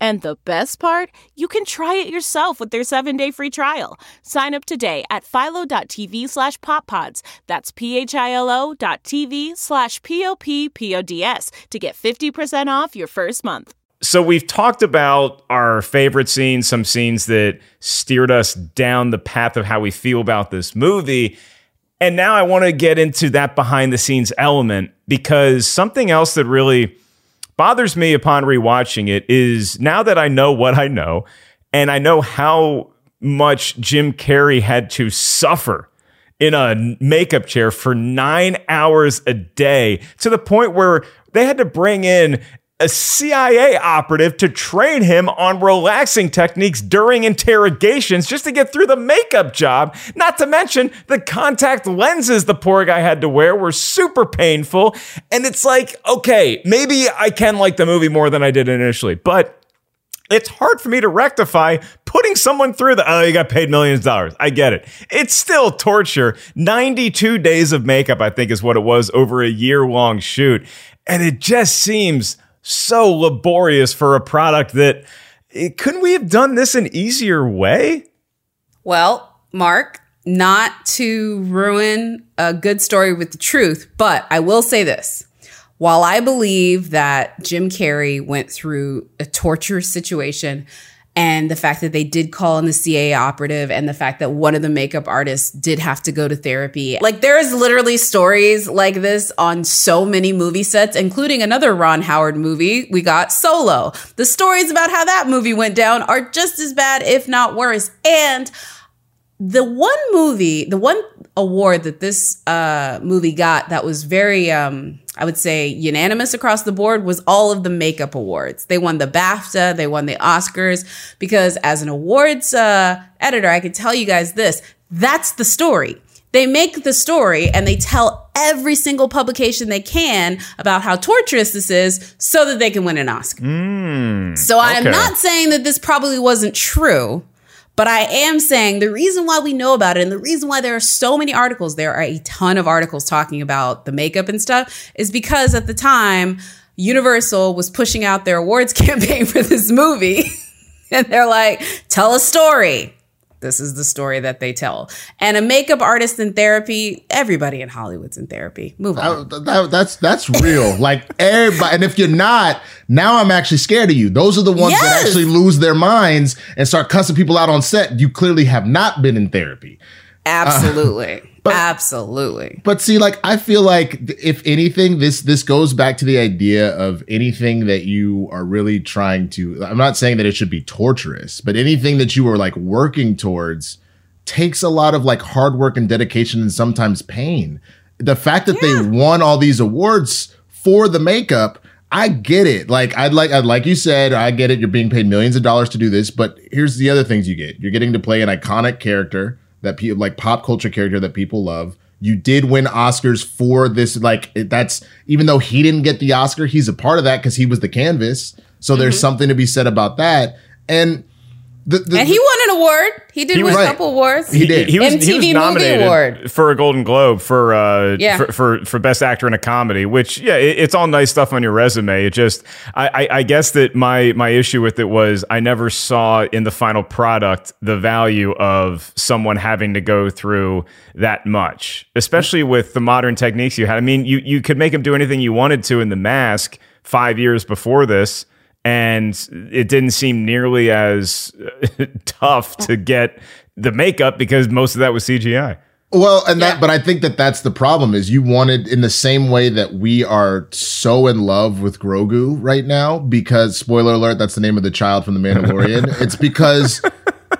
And the best part, you can try it yourself with their 7-day free trial. Sign up today at philo.tv slash poppods. That's p-h-i-l-o dot tv slash p-o-p-p-o-d-s to get 50% off your first month. So we've talked about our favorite scenes, some scenes that steered us down the path of how we feel about this movie. And now I want to get into that behind the scenes element because something else that really bothers me upon rewatching it is now that I know what I know and I know how much Jim Carrey had to suffer in a makeup chair for nine hours a day to the point where they had to bring in a CIA operative to train him on relaxing techniques during interrogations just to get through the makeup job. Not to mention the contact lenses the poor guy had to wear were super painful. And it's like, okay, maybe I can like the movie more than I did initially, but it's hard for me to rectify putting someone through the oh you got paid millions of dollars i get it it's still torture 92 days of makeup i think is what it was over a year long shoot and it just seems so laborious for a product that eh, couldn't we have done this an easier way Well, Mark, not to ruin a good story with the truth, but I will say this. While I believe that Jim Carrey went through a torture situation and the fact that they did call in the CIA operative and the fact that one of the makeup artists did have to go to therapy. Like there is literally stories like this on so many movie sets, including another Ron Howard movie. We got Solo. The stories about how that movie went down are just as bad, if not worse. And the one movie, the one award that this uh, movie got that was very, um, I would say, unanimous across the board was all of the makeup awards. They won the BAFTA, they won the Oscars, because as an awards uh, editor, I can tell you guys this that's the story. They make the story and they tell every single publication they can about how torturous this is so that they can win an Oscar. So I am okay. not saying that this probably wasn't true, but I am saying the reason why we know about it and the reason why there are so many articles, there are a ton of articles talking about the makeup and stuff, is because at the time, Universal was pushing out their awards [LAUGHS] campaign for this movie. [LAUGHS] and they're like, tell a story. This is the story that they tell. And a makeup artist in therapy, everybody in Hollywood's in therapy. Move on. That- that- that's that's real. [LAUGHS] like everybody, and if you're not, now I'm actually scared of you. Those are the ones that actually lose their minds and start cussing people out on set. You clearly have not been in therapy. Uh, Absolutely. [LAUGHS] Absolutely. But see, like I feel like if anything, this this goes back to the idea of anything that you are really trying to. I'm not saying that it should be torturous, but anything that you are like working towards takes a lot of like hard work and dedication and sometimes pain. The fact that they won all these awards for the makeup. I get it. Like I'd like I'd like you said, I get it. You're being paid millions of dollars to do this, but here's the other things you get. You're getting to play an iconic character that people like pop culture character that people love. You did win Oscars for this. Like that's even though he didn't get the Oscar, he's a part of that because he was the canvas. So there's Mhm. something to be said about that. And the, the and he won an award. He did He win was- a couple awards. He, he was, MTV he was Movie nominated Award. for a Golden Globe for uh Yeah. for, for for best actor in a comedy, which yeah, it, it's all nice stuff on your resume. It just I, I I guess that my my issue with it was I never saw in the final product the value of someone having to go through that much, especially with the modern techniques you had. I mean, you you could make him do anything you wanted to in the mask five years before this. And it didn't seem nearly as uh, [LAUGHS] tough to get the makeup because most of that was CGI. Well, and that, but I think that that's the problem is you wanted in the same way that we are so in love with Grogu right now because spoiler alert, that's the name of the child from the Mandalorian. [LAUGHS] it's because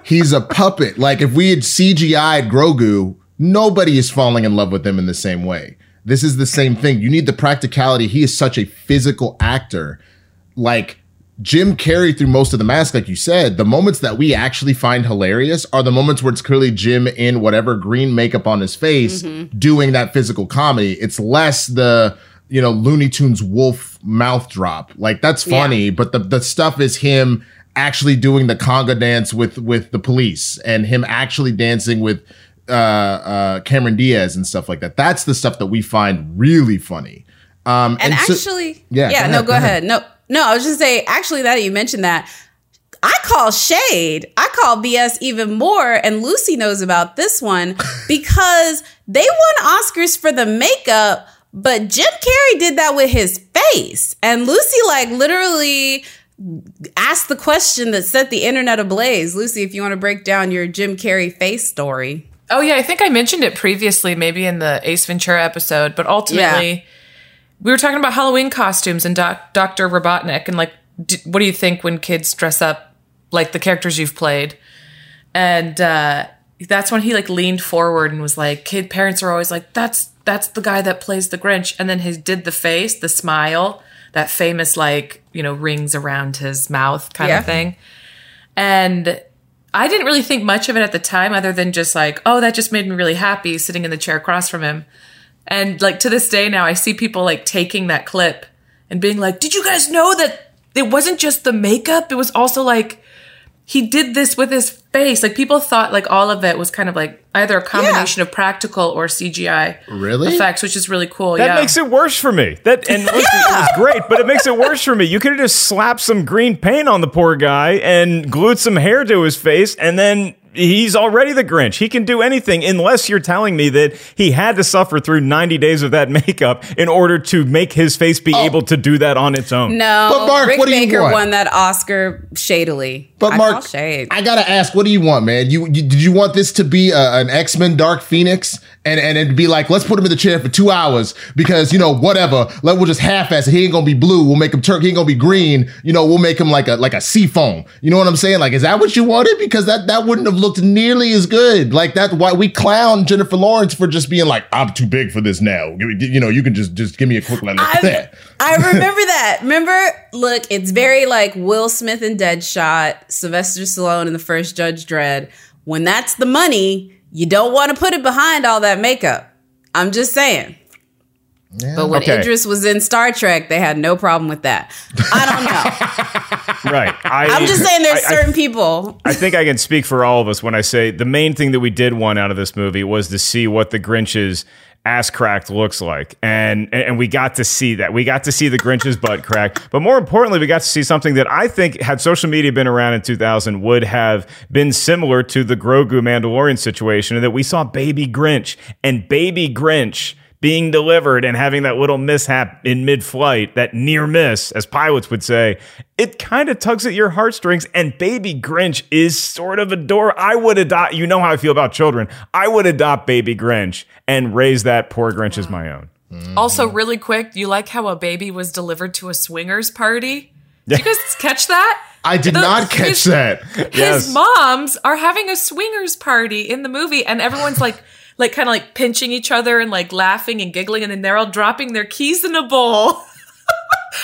he's a puppet. Like if we had CGI'd Grogu, nobody is falling in love with him in the same way. This is the same thing. You need the practicality. He is such a physical actor. Like Jim Carrey through most of the mask, like you said, the moments that we actually find hilarious are the moments where it's clearly Jim in whatever green makeup on his face doing that physical comedy. It's less the, you know, Looney Tunes wolf mouth drop. Like that's funny, but the, the stuff is him actually doing the conga dance with with the police and him actually dancing with uh uh Cameron Diaz and stuff like that. That's the stuff that we find really funny. Um And, so- actually, Yeah, yeah, go no, ahead, go go ahead. No, no, I was just say, actually, that you mentioned that. I call shade. I call BS even more, and Lucy knows about this one [LAUGHS] because they won Oscars for the makeup, but Jim Carrey did that with his face, and Lucy like literally asked the question that set the internet ablaze. Lucy, if you want to break down your Jim Carrey face story. Oh yeah, I think I mentioned it previously, maybe in the Ace Ventura episode. But ultimately, we were talking about Halloween costumes and doc- Dr. Robotnik, and like, d- what do you think when kids dress up like the characters you've played? And uh, that's when he like leaned forward and was like, "Kid parents are always like, that's that's the guy that plays the Grinch," and then he did the face, the smile, that famous like you know rings around his mouth kind Yeah. of thing, and. I didn't really think much of it at the time, other than just like, oh, that just made me really happy sitting in the chair across from him. And like to this day now, I see people like taking that clip and being like, did you guys know that it wasn't just the makeup? It was also like he did this with his face. Like people thought like all of it was kind of like either a combination of practical or CGI Really? effects, which is really cool. That yeah. makes it worse for me. That and [LAUGHS] listen, it was great, but it makes it worse for me. You could have just slapped some green paint on the poor guy and glued some hair to his face, and then he's already the Grinch. He can do anything, unless you're telling me that he had to suffer through 90 days of that [LAUGHS] makeup in order to make his face be oh. able to do that on its own. No, But Mark, Rick what do you Baker want? won that Oscar shadily. But I Mark, call shade. I gotta ask, what do you want, man? You, you did you want this to be a, an X Men Dark Phoenix, and and it'd be like, let's put him in the chair for two hours because you know whatever, let we'll just half ass it. He ain't gonna be blue. We'll make him turk. He ain't gonna be green. You know, we'll make him like a like a sea foam. You know what I'm saying? Like, is that what you wanted? Because that that wouldn't have looked nearly as good. Like that's why we clown Jennifer Lawrence for just being like, I'm too big for this now. You know, you can just just give me a quick like I, that. I [LAUGHS] remember that. Remember, look, it's very like Will Smith in Deadshot, Sylvester Stallone in the first Judge Dredd. When that's the money, you don't want to put it behind all that makeup. I'm just saying. But when Okay. Idris was in Star Trek, they had no problem with that. I don't know. [LAUGHS] right. I, I'm just saying there's I- I- certain people. I think I can speak for all of us when I say the main thing that we did want out of this movie was to see what the Grinch's ass cracked looks like. And and we got to see that. We got to see the Grinch's butt crack. But more importantly, we got to see something that I think had social media been around in 2000 would have been similar to the Grogu Mandalorian situation and that we saw baby Grinch and baby Grinch being delivered and having that little mishap in mid-flight, that near miss, as pilots would say, it kind of tugs at your heartstrings. And Baby Grinch is sort of adorable. I would adopt. You know how I feel about children. I would adopt Baby Grinch and raise that poor Grinch as my own. Mm. Also, really quick, you like how a baby was delivered to a swingers party? Did you guys [LAUGHS] catch that? I did The- not catch his- that. His moms are having a swingers party in the movie, and everyone's like, like kind of like pinching each other and like laughing and giggling, and then they're all dropping their keys in a bowl. [LAUGHS]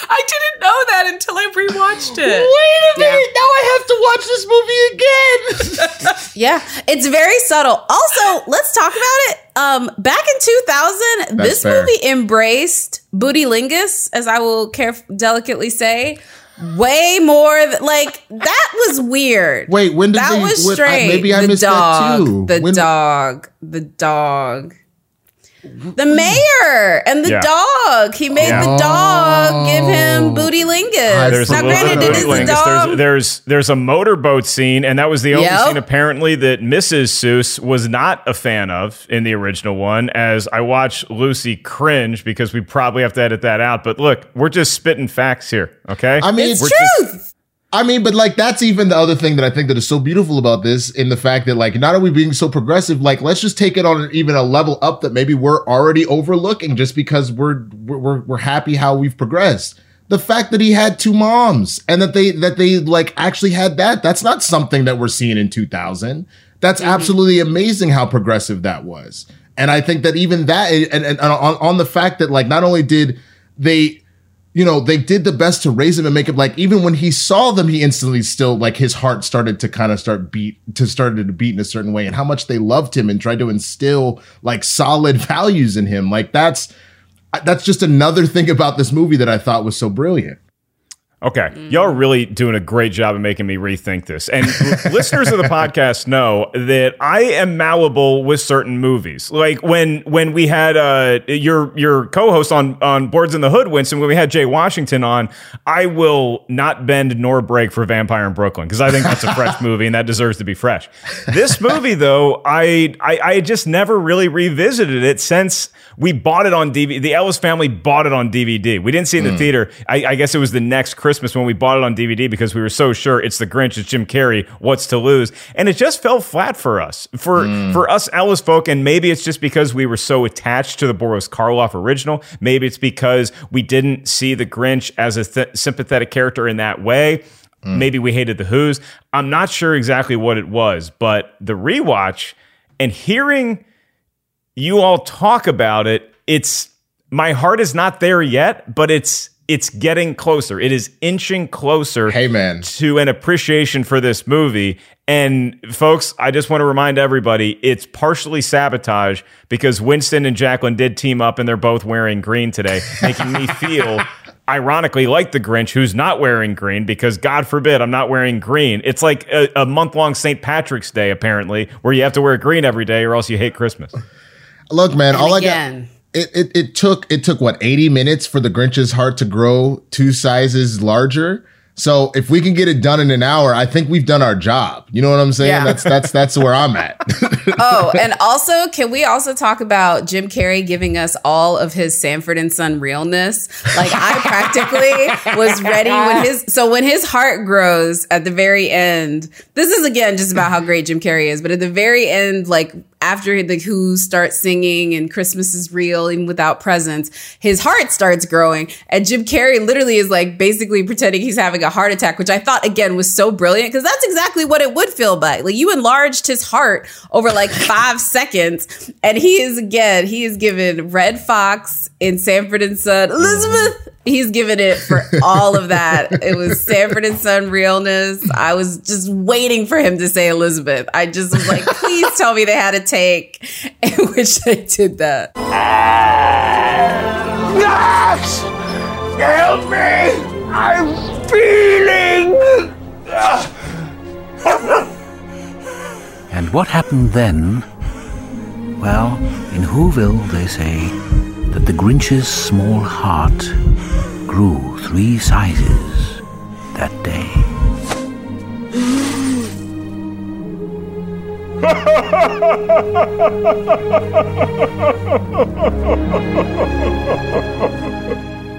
I didn't know that until I rewatched it. Wait a minute! Now I have to watch this movie again. [LAUGHS] Yeah, it's very subtle. Also, let's talk about it. Um, back in 2000, That's this fair. movie embraced bootylingus, as I will care delicately say, way more. Th- like that was weird. Wait, when did that they- was when- I- strange? maybe I the missed that dog, too. The When- dog, the dog. The mayor and the Yeah. dog. He made the dog give him bootylingus. There's now, a granted, bit it of is the dog. There's, there's there's a motorboat scene, and that was the only Yep. scene apparently that Mrs. Seuss was not a fan of in the original one. As I watch Lucy cringe because we probably have to edit that out. But look, we're just spitting facts here, okay? I mean, It's we're truth. I mean, but like that's even the other thing that I think that is so beautiful about this in the fact that like not are we being so progressive, like let's just take it on an, even a level up that maybe we're already overlooking just because we're we're we're, happy how we've progressed. The fact that he had two moms and that they that they like actually had that that's not something that we're seeing in 2000. That's mm-hmm. absolutely amazing how progressive that was. And I think that even that and, and, and on, on the fact that like not only did they you know, they did the best to raise him and make him like even when he saw them, he instantly still like his heart started to kind of start beat to started to beat in a certain way, and how much they loved him and tried to instill like solid [LAUGHS] values in him. Like that's that's just another thing about this movie that I thought was so brilliant. Okay. Y'all are really doing a great job of making me rethink this. And [LAUGHS] listeners of the podcast know that I am malleable with certain movies. Like when when we had uh your your co-host on on Blerds in the Hood, Winston, when we had Jay Washington on, I will not bend nor break for Vampire in Brooklyn because I think that's a fresh [LAUGHS] movie and that deserves to be fresh. This movie though, I I, I just never really revisited it since we bought it on DVD. The Ellis family bought it on DVD. We didn't see it in the theater. I, I guess it was the next Christmas when we bought it on DVD because we were so sure it's the Grinch, it's Jim Carrey. What's to lose? And it just fell flat for us, for hmm. for us Ellis folk. And maybe it's just because we were so attached to the Boris Karloff original. Maybe it's because we didn't see the Grinch as a th- sympathetic character in that way. Hmm. Maybe we hated the Who's. I'm not sure exactly what it was, but the rewatch and hearing you all talk about it it's my heart is not there yet but it's it's getting closer it is inching closer Hey, man. to an appreciation for this movie and folks i just want to remind everybody it's partially sabotage because winston and jacqueline did team up and they're both wearing green today [LAUGHS] making me feel ironically like the grinch who's not wearing green because god forbid i'm not wearing green it's like a, a month-long st patrick's day apparently where you have to wear green every day or else you hate christmas Look, man, all I again. got. It, it it took it took what 80 minutes for the Grinch's heart to grow two sizes larger. So if we can get it done in an hour, I think we've done our job. You know what I'm saying? Yeah. That's that's that's where I'm at. [LAUGHS] oh, and also, can we also talk about Jim Carrey giving us all of his Sanford and Son realness? Like, I practically was ready when his so when his heart grows at the very end. This is again just about how great Jim Carrey is, but at the very end, like after the Who starts singing and Christmas is real even without presents, his heart starts growing, and Jim Carrey literally is like basically pretending he's having a heart attack, which I thought again was so brilliant because that's exactly what it would feel like. Like you enlarged his heart over like five [LAUGHS] seconds, and he is again he is given Redd Foxx in Sanford and Son, Elizabeth. He's given it for all of that. It was Sanford and Son realness. I was just waiting for him to say Elizabeth. I just was like, please tell me they had a take [LAUGHS] in which they did that. Yes! Help me! I'm feeling. And what happened then? Well, in Whoville, they say that the Grinch's small heart grew three sizes that day. [LAUGHS]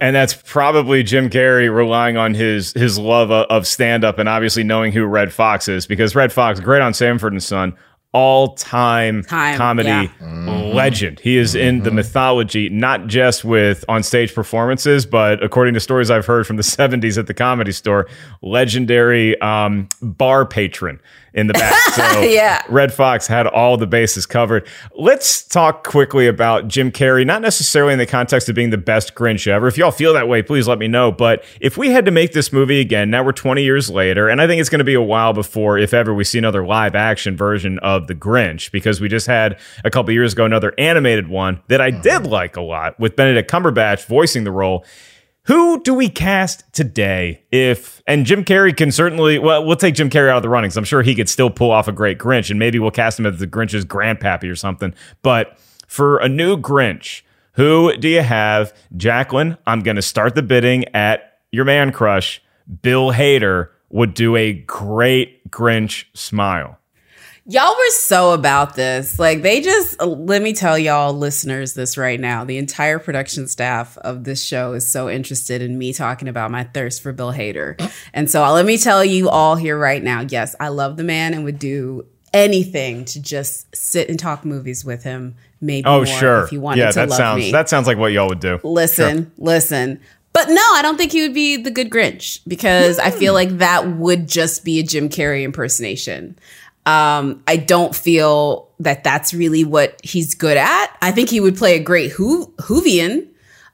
And that's probably Jim Carrey relying on his his love of, stand up and obviously knowing who Redd Foxx is because Redd Foxx, great on Sanford and Son, all time comedy yeah. legend. He is in the mythology, not just with on stage performances, but according to stories I've heard from the [LAUGHS] 70s at the comedy store, legendary um, bar patron in the back. [LAUGHS] So Yeah. Redd Foxx had all the bases covered. Let's talk quickly about Jim Carrey, not necessarily in the context of being the best Grinch ever. If y'all feel that way, please let me know. But if we had to make this movie again, now we're 20 years later, and I think it's going to be a while before, if ever, we see another live action version of The Grinch, because we just had a couple years ago another animated one that I did like a lot with Benedict Cumberbatch voicing the role. Who do we cast today? If and Jim Carrey can certainly well, we'll take Jim Carrey out of the running. 'cause I'm sure he could still pull off a great Grinch, and maybe we'll cast him as the Grinch's grandpappy or something. But for a new Grinch, who do you have? Jacqueline, I'm going to start the bidding at your man crush. Bill Hader would do a great Grinch smile. Y'all were so about this. Like, they just, let me tell y'all listeners this right now. The entire production staff of this show is so interested in me talking about my thirst for Bill Hader. And so, let me tell you all here right now yes, I love the man and would do anything to just sit and talk movies with him. Maybe Oh, more sure. if you wanted yeah, to that love sounds me. that sounds like what y'all would do. Listen, Sure. listen. But no, I don't think he would be the good Grinch because I feel like that would just be a Jim Carrey impersonation. Um, I don't feel that that's really what he's good at. I think he would play a great Whovian.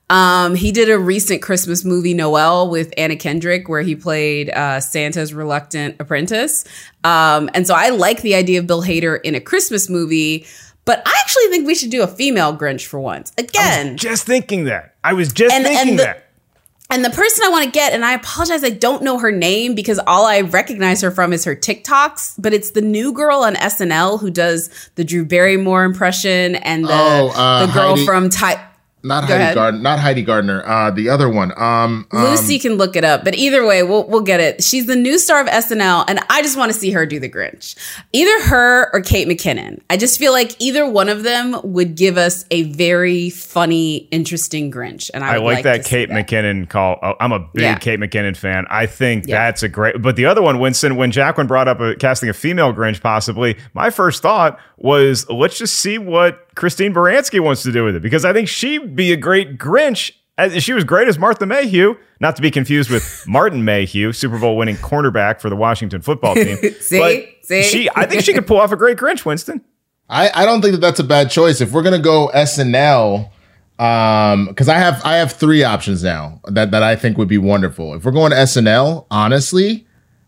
Um, he did a recent Christmas movie, Noelle, with Anna Kendrick, where he played uh, Santa's reluctant apprentice. Um, and so I like the idea of Bill Hader in a Christmas movie, but I actually think we should do a female Grinch for once. Again, Just thinking that. I was just And- and thinking the- that. And the person I want to get, and I apologize, I don't know her name because all I recognize her from is her TikToks, but it's the new girl on SNL who does the Drew Barrymore impression and the, Oh, uh, the girl Heidi- from Ty. Not Go Heidi ahead. Gardner. Not Heidi Gardner. Uh, the other one. Um, um, Lucy can look it up, but either way, we'll we'll get it. She's the new star of SNL, and I just want to see her do the Grinch. Either her or Kate McKinnon. I just feel like either one of them would give us a very funny, interesting Grinch, and I, I would like, that to see Kate McKinnon call. oh, I'm a big Yeah. Kate McKinnon fan. I think Yeah. that's a great. But the other one, Winston, when Jacqueline brought up a, casting a female Grinch, possibly, my first thought was let's just see what Christine Baranski wants to do with it because I think she'd be a great Grinch. As she was great as Martha Mayhew, not to be confused with [LAUGHS] Martin Mayhew, Super Bowl winning cornerback for the Washington football [LAUGHS] team. See? But See? she, I think she could pull off a great Grinch, Winston. I, I don't think that that's a bad choice. If we're gonna go SNL, um, because I have I have three options now that that I think would be wonderful. If we're going to SNL, honestly,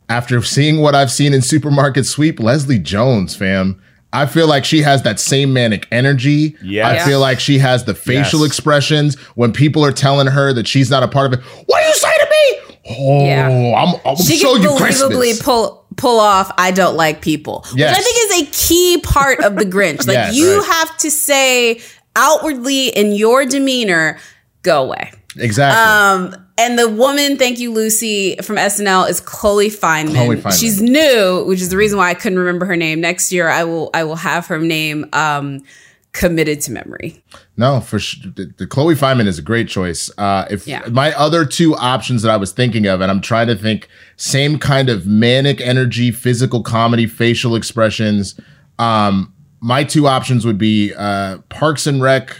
after seeing what I've seen in Supermarket Sweep, Leslie Jones, fam. I feel like she has that same manic energy. Yeah. I feel like she has the facial Yes. expressions when people are telling her that she's not a part of it. What do you say to me? Oh, Yeah. I'm, I'm she show can you believably Christmas. pull pull off I don't like people. Yes. Which I think is a key part of the [LAUGHS] Grinch. Like Yes, you right. have to say outwardly in your demeanor, go away. exactly. Um and the woman, thank you, Lucy, from SNL is Chloe Fineman. Chloe Fineman. She's new, which is the reason why I couldn't remember her name. Next year I will I will have her name um committed to memory. No, for sure. The, the Chloe Fineman is a great choice. Uh, if Yeah. my other two options that I was thinking of, and I'm trying to think, same kind of manic energy, physical comedy, facial expressions. Um, my two options would be uh, Parks and Rec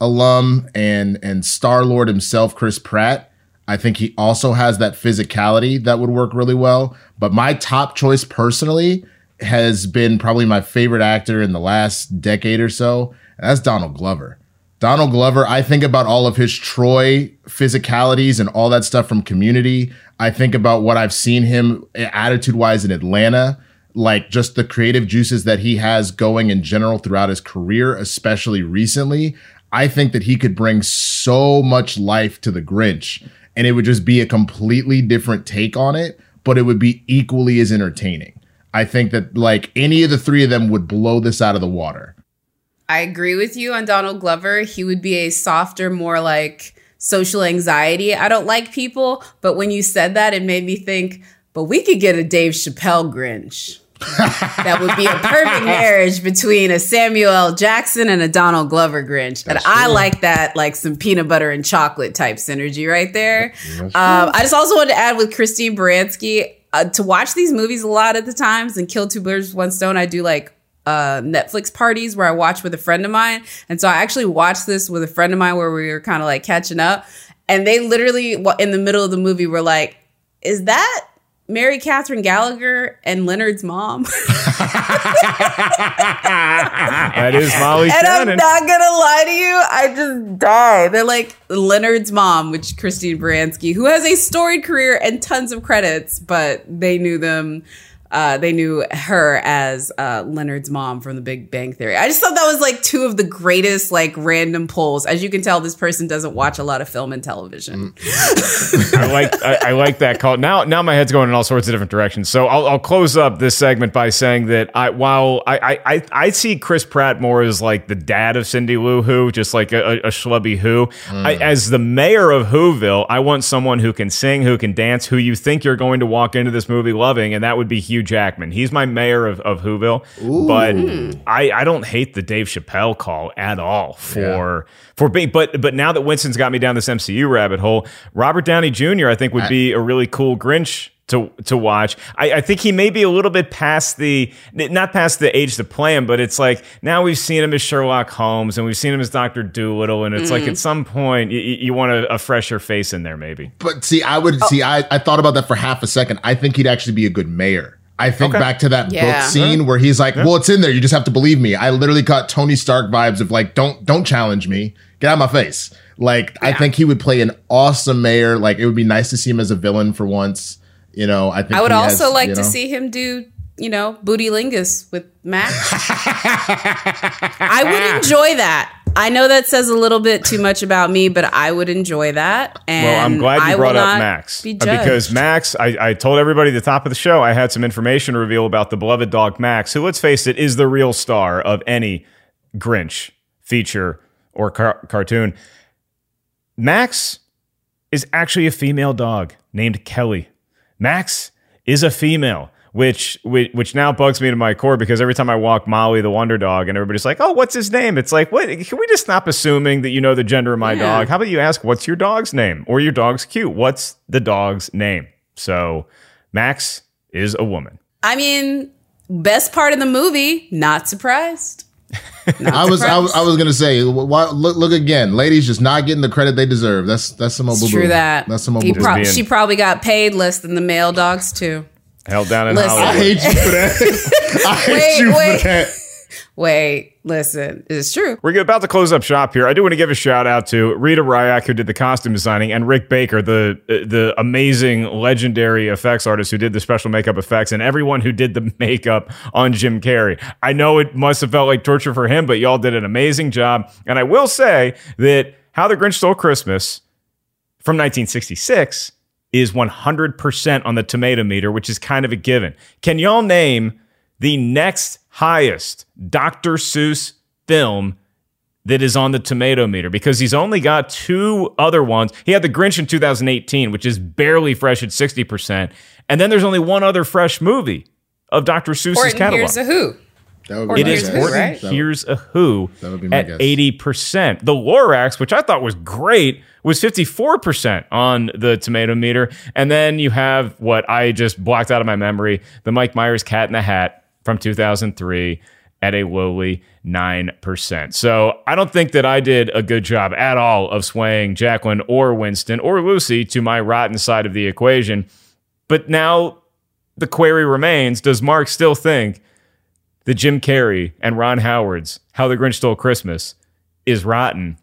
alum and and Star Lord himself, Chris Pratt. I think he also has that physicality that would work really well. But my top choice personally has been probably my favorite actor in the last decade or so, and that's Donald Glover. Donald Glover, I think about all of his Troy physicalities and all that stuff from community. I think about what I've seen him attitude wise in Atlanta, like just the creative juices that he has going in general throughout his career, especially recently. I think that he could bring so much life to the Grinch. And it would just be a completely different take on it, but it would be equally as entertaining. I think that like any of the three of them would blow this out of the water. I agree with you on Donald Glover. He would be a softer, more like social anxiety. I don't like people, but when you said that, it made me think, but we could get a Dave Chappelle Grinch. That would be a perfect marriage between a Samuel L. Jackson and a Donald Glover Grinch. And I like that, like some peanut butter and chocolate type synergy right there. Um, I just also wanted to add with Christine Baranski uh, to watch these movies a lot at the times and kill two birds with one stone. I do like uh, Netflix parties where I watch with a friend of mine. And so I actually watched this with a friend of mine where we were kind of like catching up. And they literally, in the middle of the movie, were like, Is that Mary Catherine Gallagher and Leonard's mom? [LAUGHS] that is Molly and Shannon. I'm not gonna lie to you, I just die. They're like Leonard's mom, which Christine Baranski, who has a storied career and tons of credits, but they knew them. Uh, they knew her as uh, Leonard's mom from The Big Bang Theory. I just thought that was like two of the greatest like random polls. As you can tell, this person doesn't watch a lot of film and television. [LAUGHS] I like I, I like that call. Now now my head's going in all sorts of different directions. So I'll, I'll close up this segment by saying that I while I I, I see Chris Pratt more as like the dad of Cindy Lou Who, just like a, a schlubby Who. I, as the mayor of Whoville, I want someone who can sing, who can dance, who you think you're going to walk into this movie loving, and that would be Hugh Jackman. He's my mayor of, of Whoville. But I, I don't hate the Dave Chappelle call at all for for being but but now that Winston's got me down this MCU rabbit hole, Robert Downey Jr. I think would be a really cool Grinch to to watch. I, I think he may be a little bit past the not past the age to play him, but it's like now we've seen him as Sherlock Holmes and we've seen him as Doctor Dolittle, and it's like Mhm. at some point you, you want a, a fresher face in there, maybe. But see, I would see. I, I thought about that for half a second. I think he'd actually be a good mayor. I think Okay. back to that Yeah. book scene where he's like, "Well, it's in there. You just have to believe me." I literally caught Tony Stark vibes of like, "Don't don't challenge me. Get out of my face." Like, I think he would play an awesome mayor. Like, it would be nice to see him as a villain for once. You know, I think I would also has, like you to see him do, you know, booty lingus with Max. [LAUGHS] I would enjoy that. I know that says a little bit too much about me, but I would enjoy that. And well, I'm glad you I brought up Max Be Uh, because Max, I, I told everybody at the top of the show I had some information to reveal about the beloved dog Max, who, let's face it, is the real star of any Grinch feature or car- cartoon. Max is actually a female dog named Kelly. Max is a female, which which, which now bugs me to my core because every time I walk Molly, the Wonder Dog, and everybody's like, "Oh, what's his name?" It's like, what? Can we just stop assuming that you know the gender of my Yeah. dog? How about you ask, "What's your dog's name?" Or your dog's cute. What's the dog's name? So, Max is a woman. I mean, best part of the movie, not surprised. [LAUGHS] I was, I was I was gonna say, why, look look again, ladies just not getting the credit they deserve. That's that's some It's boo true that. That's some He boo prob- she probably got paid less than the male dogs too. Held down in Listen. Hollywood. I hate you for that. [LAUGHS] I hate Wait, you wait. for that. Wait, listen, it's true. We're about to close up shop here. I do want to give a shout out to Rita Ryack, who did the costume designing, and Rick Baker, the uh, the amazing, legendary effects artist who did the special makeup effects, and everyone who did the makeup on Jim Carrey. I know it must have felt like torture for him, but y'all did an amazing job. And I will say that How the Grinch Stole Christmas from 1966 is 100% on the tomato meter, which is kind of a given. Can y'all name the next highest Dr. Seuss film that is on the tomato meter? Because he's only got two other ones. He had The Grinch in 2018, which is barely fresh at 60%. And then there's only one other fresh movie of Dr. Seuss's Horton catalog. hears a who. That would Or It my is Here's a guess. Who, right? That would- Hears a Who That would be my at guess. 80%. The Lorax, which I thought was great, was 54% on the tomato meter. And then you have what I just blocked out of my memory the Mike Myers Cat in the Hat from 2003 at a lowly 9%. So I don't think that I did a good job at all of swaying Jacqueline or Winston or Lucy to my rotten side of the equation. But now the query remains does Mark still think that Jim Carrey and Ron Howard's How the Grinch Stole Christmas is rotten?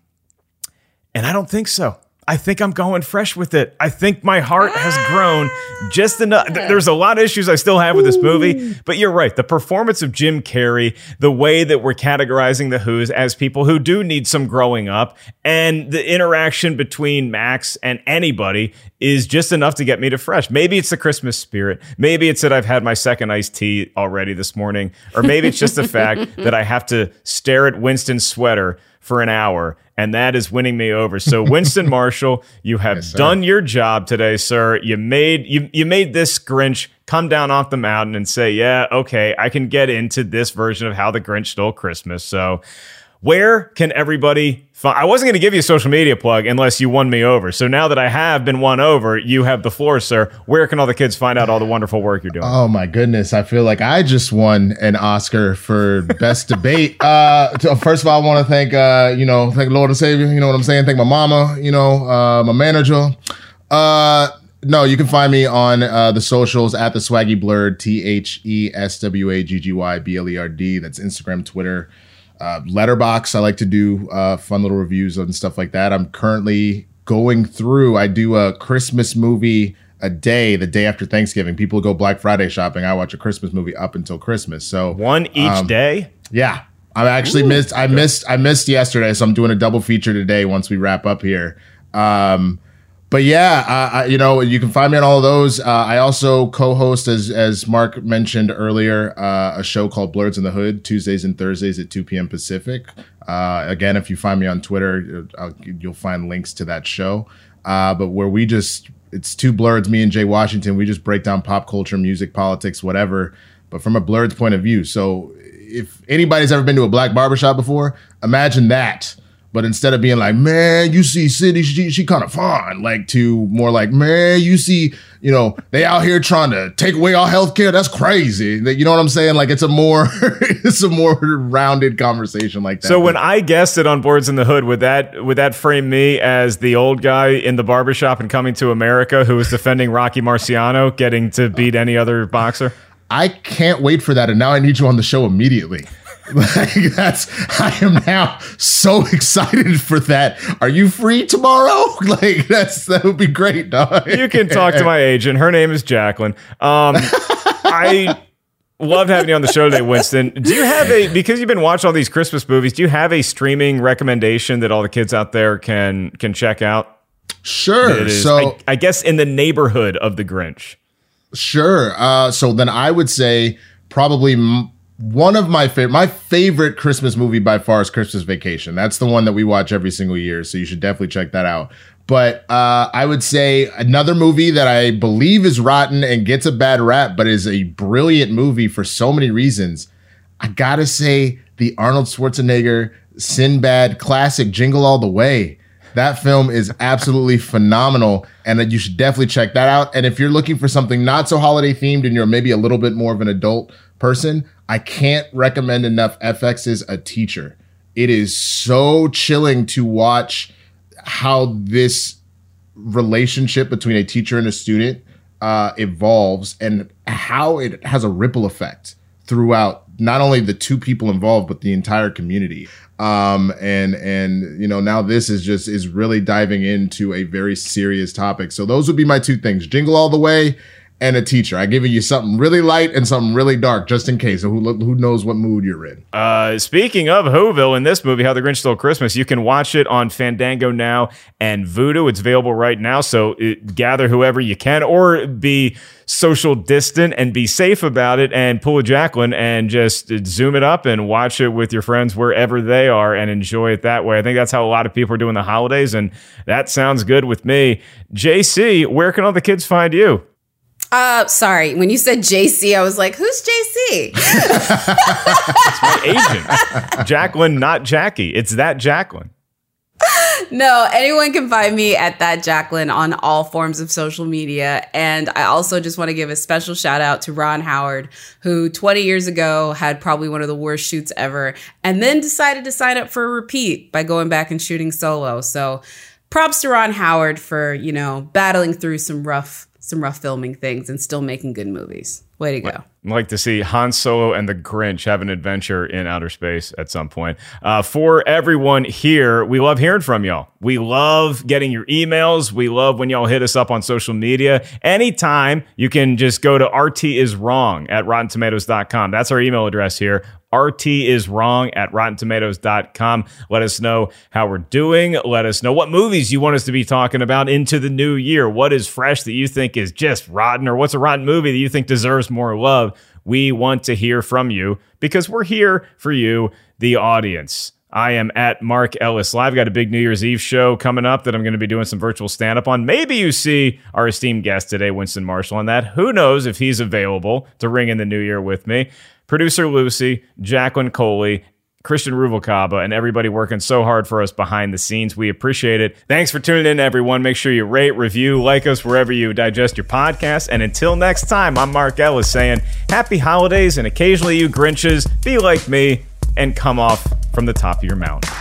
And I don't think so. I think I'm going fresh with it. I think my heart has grown just enough. Ah. There's a lot of issues I still have with this movie, but you're right. The performance of Jim Carrey, the way that we're categorizing the Who's as people who do need some growing up, and the interaction between Max and anybody is just enough to get me to fresh. Maybe it's the Christmas spirit. Maybe it's that I've had my second iced tea already this morning, or maybe it's just the fact [LAUGHS] that I have to stare at Winston's sweater for an hour, and that is winning me over. So, [LAUGHS] Winston Marshall, you have yes, done your job today, sir. You made you you made this Grinch come down off the mountain and say, "Yeah, okay, I can get into this version of how the Grinch stole Christmas." So, where can everybody? I wasn't going to give you a social media plug unless you won me over. So now that I have been won over, you have the floor, sir. Where can all the kids find out all the wonderful work you're doing? Oh my goodness, I feel like I just won an Oscar for best [LAUGHS] debate. Uh, first of all, I want to thank uh, you know, thank Lord and Savior. You know what I'm saying? Thank my mama. You know, uh, my manager. Uh, no, you can find me on uh, the socials at the Swaggy Blerd, T H E S W A G G Y B L E R D. That's Instagram, Twitter uh, Letterboxd i like to do uh, fun little reviews and stuff like that. I'm currently going through i do a christmas movie a day the day after thanksgiving. People go black friday shopping. I watch a christmas movie up until christmas. So one each um, day? Yeah. I actually Ooh, missed i missed i missed yesterday. So i'm doing a double feature today once we wrap up here. Um, but yeah, uh, you know, you can find me on all of those. Uh, I also co-host, as as Mark mentioned earlier, uh, a show called Blerds in the Hood, Tuesdays and Thursdays at 2 p.m. Pacific. Uh, again, if you find me on Twitter, uh, you'll find links to that show. Uh, but where we just, it's two blerds, me and Jay Washington. We just break down pop culture, music, politics, whatever, but from a blerd point of view. So if anybody's ever been to a black barbershop before, imagine that but instead of being like, man, you see City, she, she kind of fun, like to more like, man, you see, you know, they out here trying to take away our health care. That's crazy. You know what I'm saying? Like it's a more, [LAUGHS] it's a more rounded conversation like that. So when I guessed it on Blerds in the Hood, would that, would that frame me as the old guy in the barbershop and coming to America who was defending Rocky Marciano, getting to beat any other boxer? I can't wait for that. And now I need you on the show immediately. Like [LAUGHS] that's I am now so excited for that. Are you free tomorrow? [LAUGHS] Like that's that would be great, dog. You can talk to my [LAUGHS] agent. Her name is Jacqueline. Um I loved having you on the show today, Winston. Do you have a because you've been watching all these Christmas movies, do you have a streaming recommendation that all the kids out there can can check out? Sure. so I, I guess in the neighborhood of the Grinch. Sure. Uh, so then I would say probably m- one of my favorite, my favorite Christmas movie by far is Christmas Vacation. That's the one that we watch every single year, so you should definitely check that out. But uh, I would say another movie that I believe is rotten and gets a bad rap, but is a brilliant movie for so many reasons. I gotta say the Arnold Schwarzenegger Sinbad classic Jingle All the Way. That film is absolutely phenomenal, and you should definitely check that out. And if you're looking for something not so holiday themed and you're maybe a little bit more of an adult person, I can't recommend enough FX FX's A Teacher. It is so chilling to watch how this relationship between a teacher and a student uh, evolves and how it has a ripple effect throughout not only the two people involved but the entire community. Um and and you know now this is just is really diving into a very serious topic. So those would be my two things. Jingle all the way and a teacher. I give you something really light and something really dark, just in case. Who who knows what mood you're in? Uh, speaking of Whoville in this movie, How the Grinch Stole Christmas, you can watch it on Fandango now and Vudu. It's available right now. So it, gather whoever you can, or be social distant and be safe about it, and pull a Jacqueline and just zoom it up and watch it with your friends wherever they are and enjoy it that way. I think that's how a lot of people are doing the holidays, and that sounds good with me. JC, where can all the kids find you? Uh, sorry. When you said JC, I was like, who's JC? it's my agent. Jacqueline, not Jackie. It's that Jacqueline. [LAUGHS] No, anyone can find me at that Jacqueline on all forms of social media. And I also just want to give a special shout out to Ron Howard, who 20 years ago had probably one of the worst shoots ever, and then decided to sign up for a repeat by going back and shooting solo. So props to Ron Howard for, you know, battling through some rough some rough filming things and still making good movies. Way to go. I'd like to see Han Solo and the Grinch have an adventure in outer space at some point. Uh, for everyone here, we love hearing from y'all. We love getting your emails. We love when y'all hit us up on social media. Anytime you can just go to RT is wrong at rottentomatoes.com. That's our email address here. RT is wrong at rottentomatoes.com. Let us know how we're doing. Let us know what movies you want us to be talking about into the new year. What is fresh that you think is just rotten, or what's a rotten movie that you think deserves more love? We want to hear from you because we're here for you, the audience. I am at Mark Ellis Live. Got a big New Year's Eve show coming up that I'm going to be doing some virtual stand up on. Maybe you see our esteemed guest today, Winston Marshall, on that. Who knows if he's available to ring in the new year with me? Producer Lucy, Jacqueline Coley, Christian Ruvalcaba, and everybody working so hard for us behind the scenes. We appreciate it. Thanks for tuning in, everyone. Make sure you rate, review, like us wherever you digest your podcast. And until next time, I'm Mark Ellis saying happy holidays, and occasionally you Grinches, be like me and come off from the top of your mountain.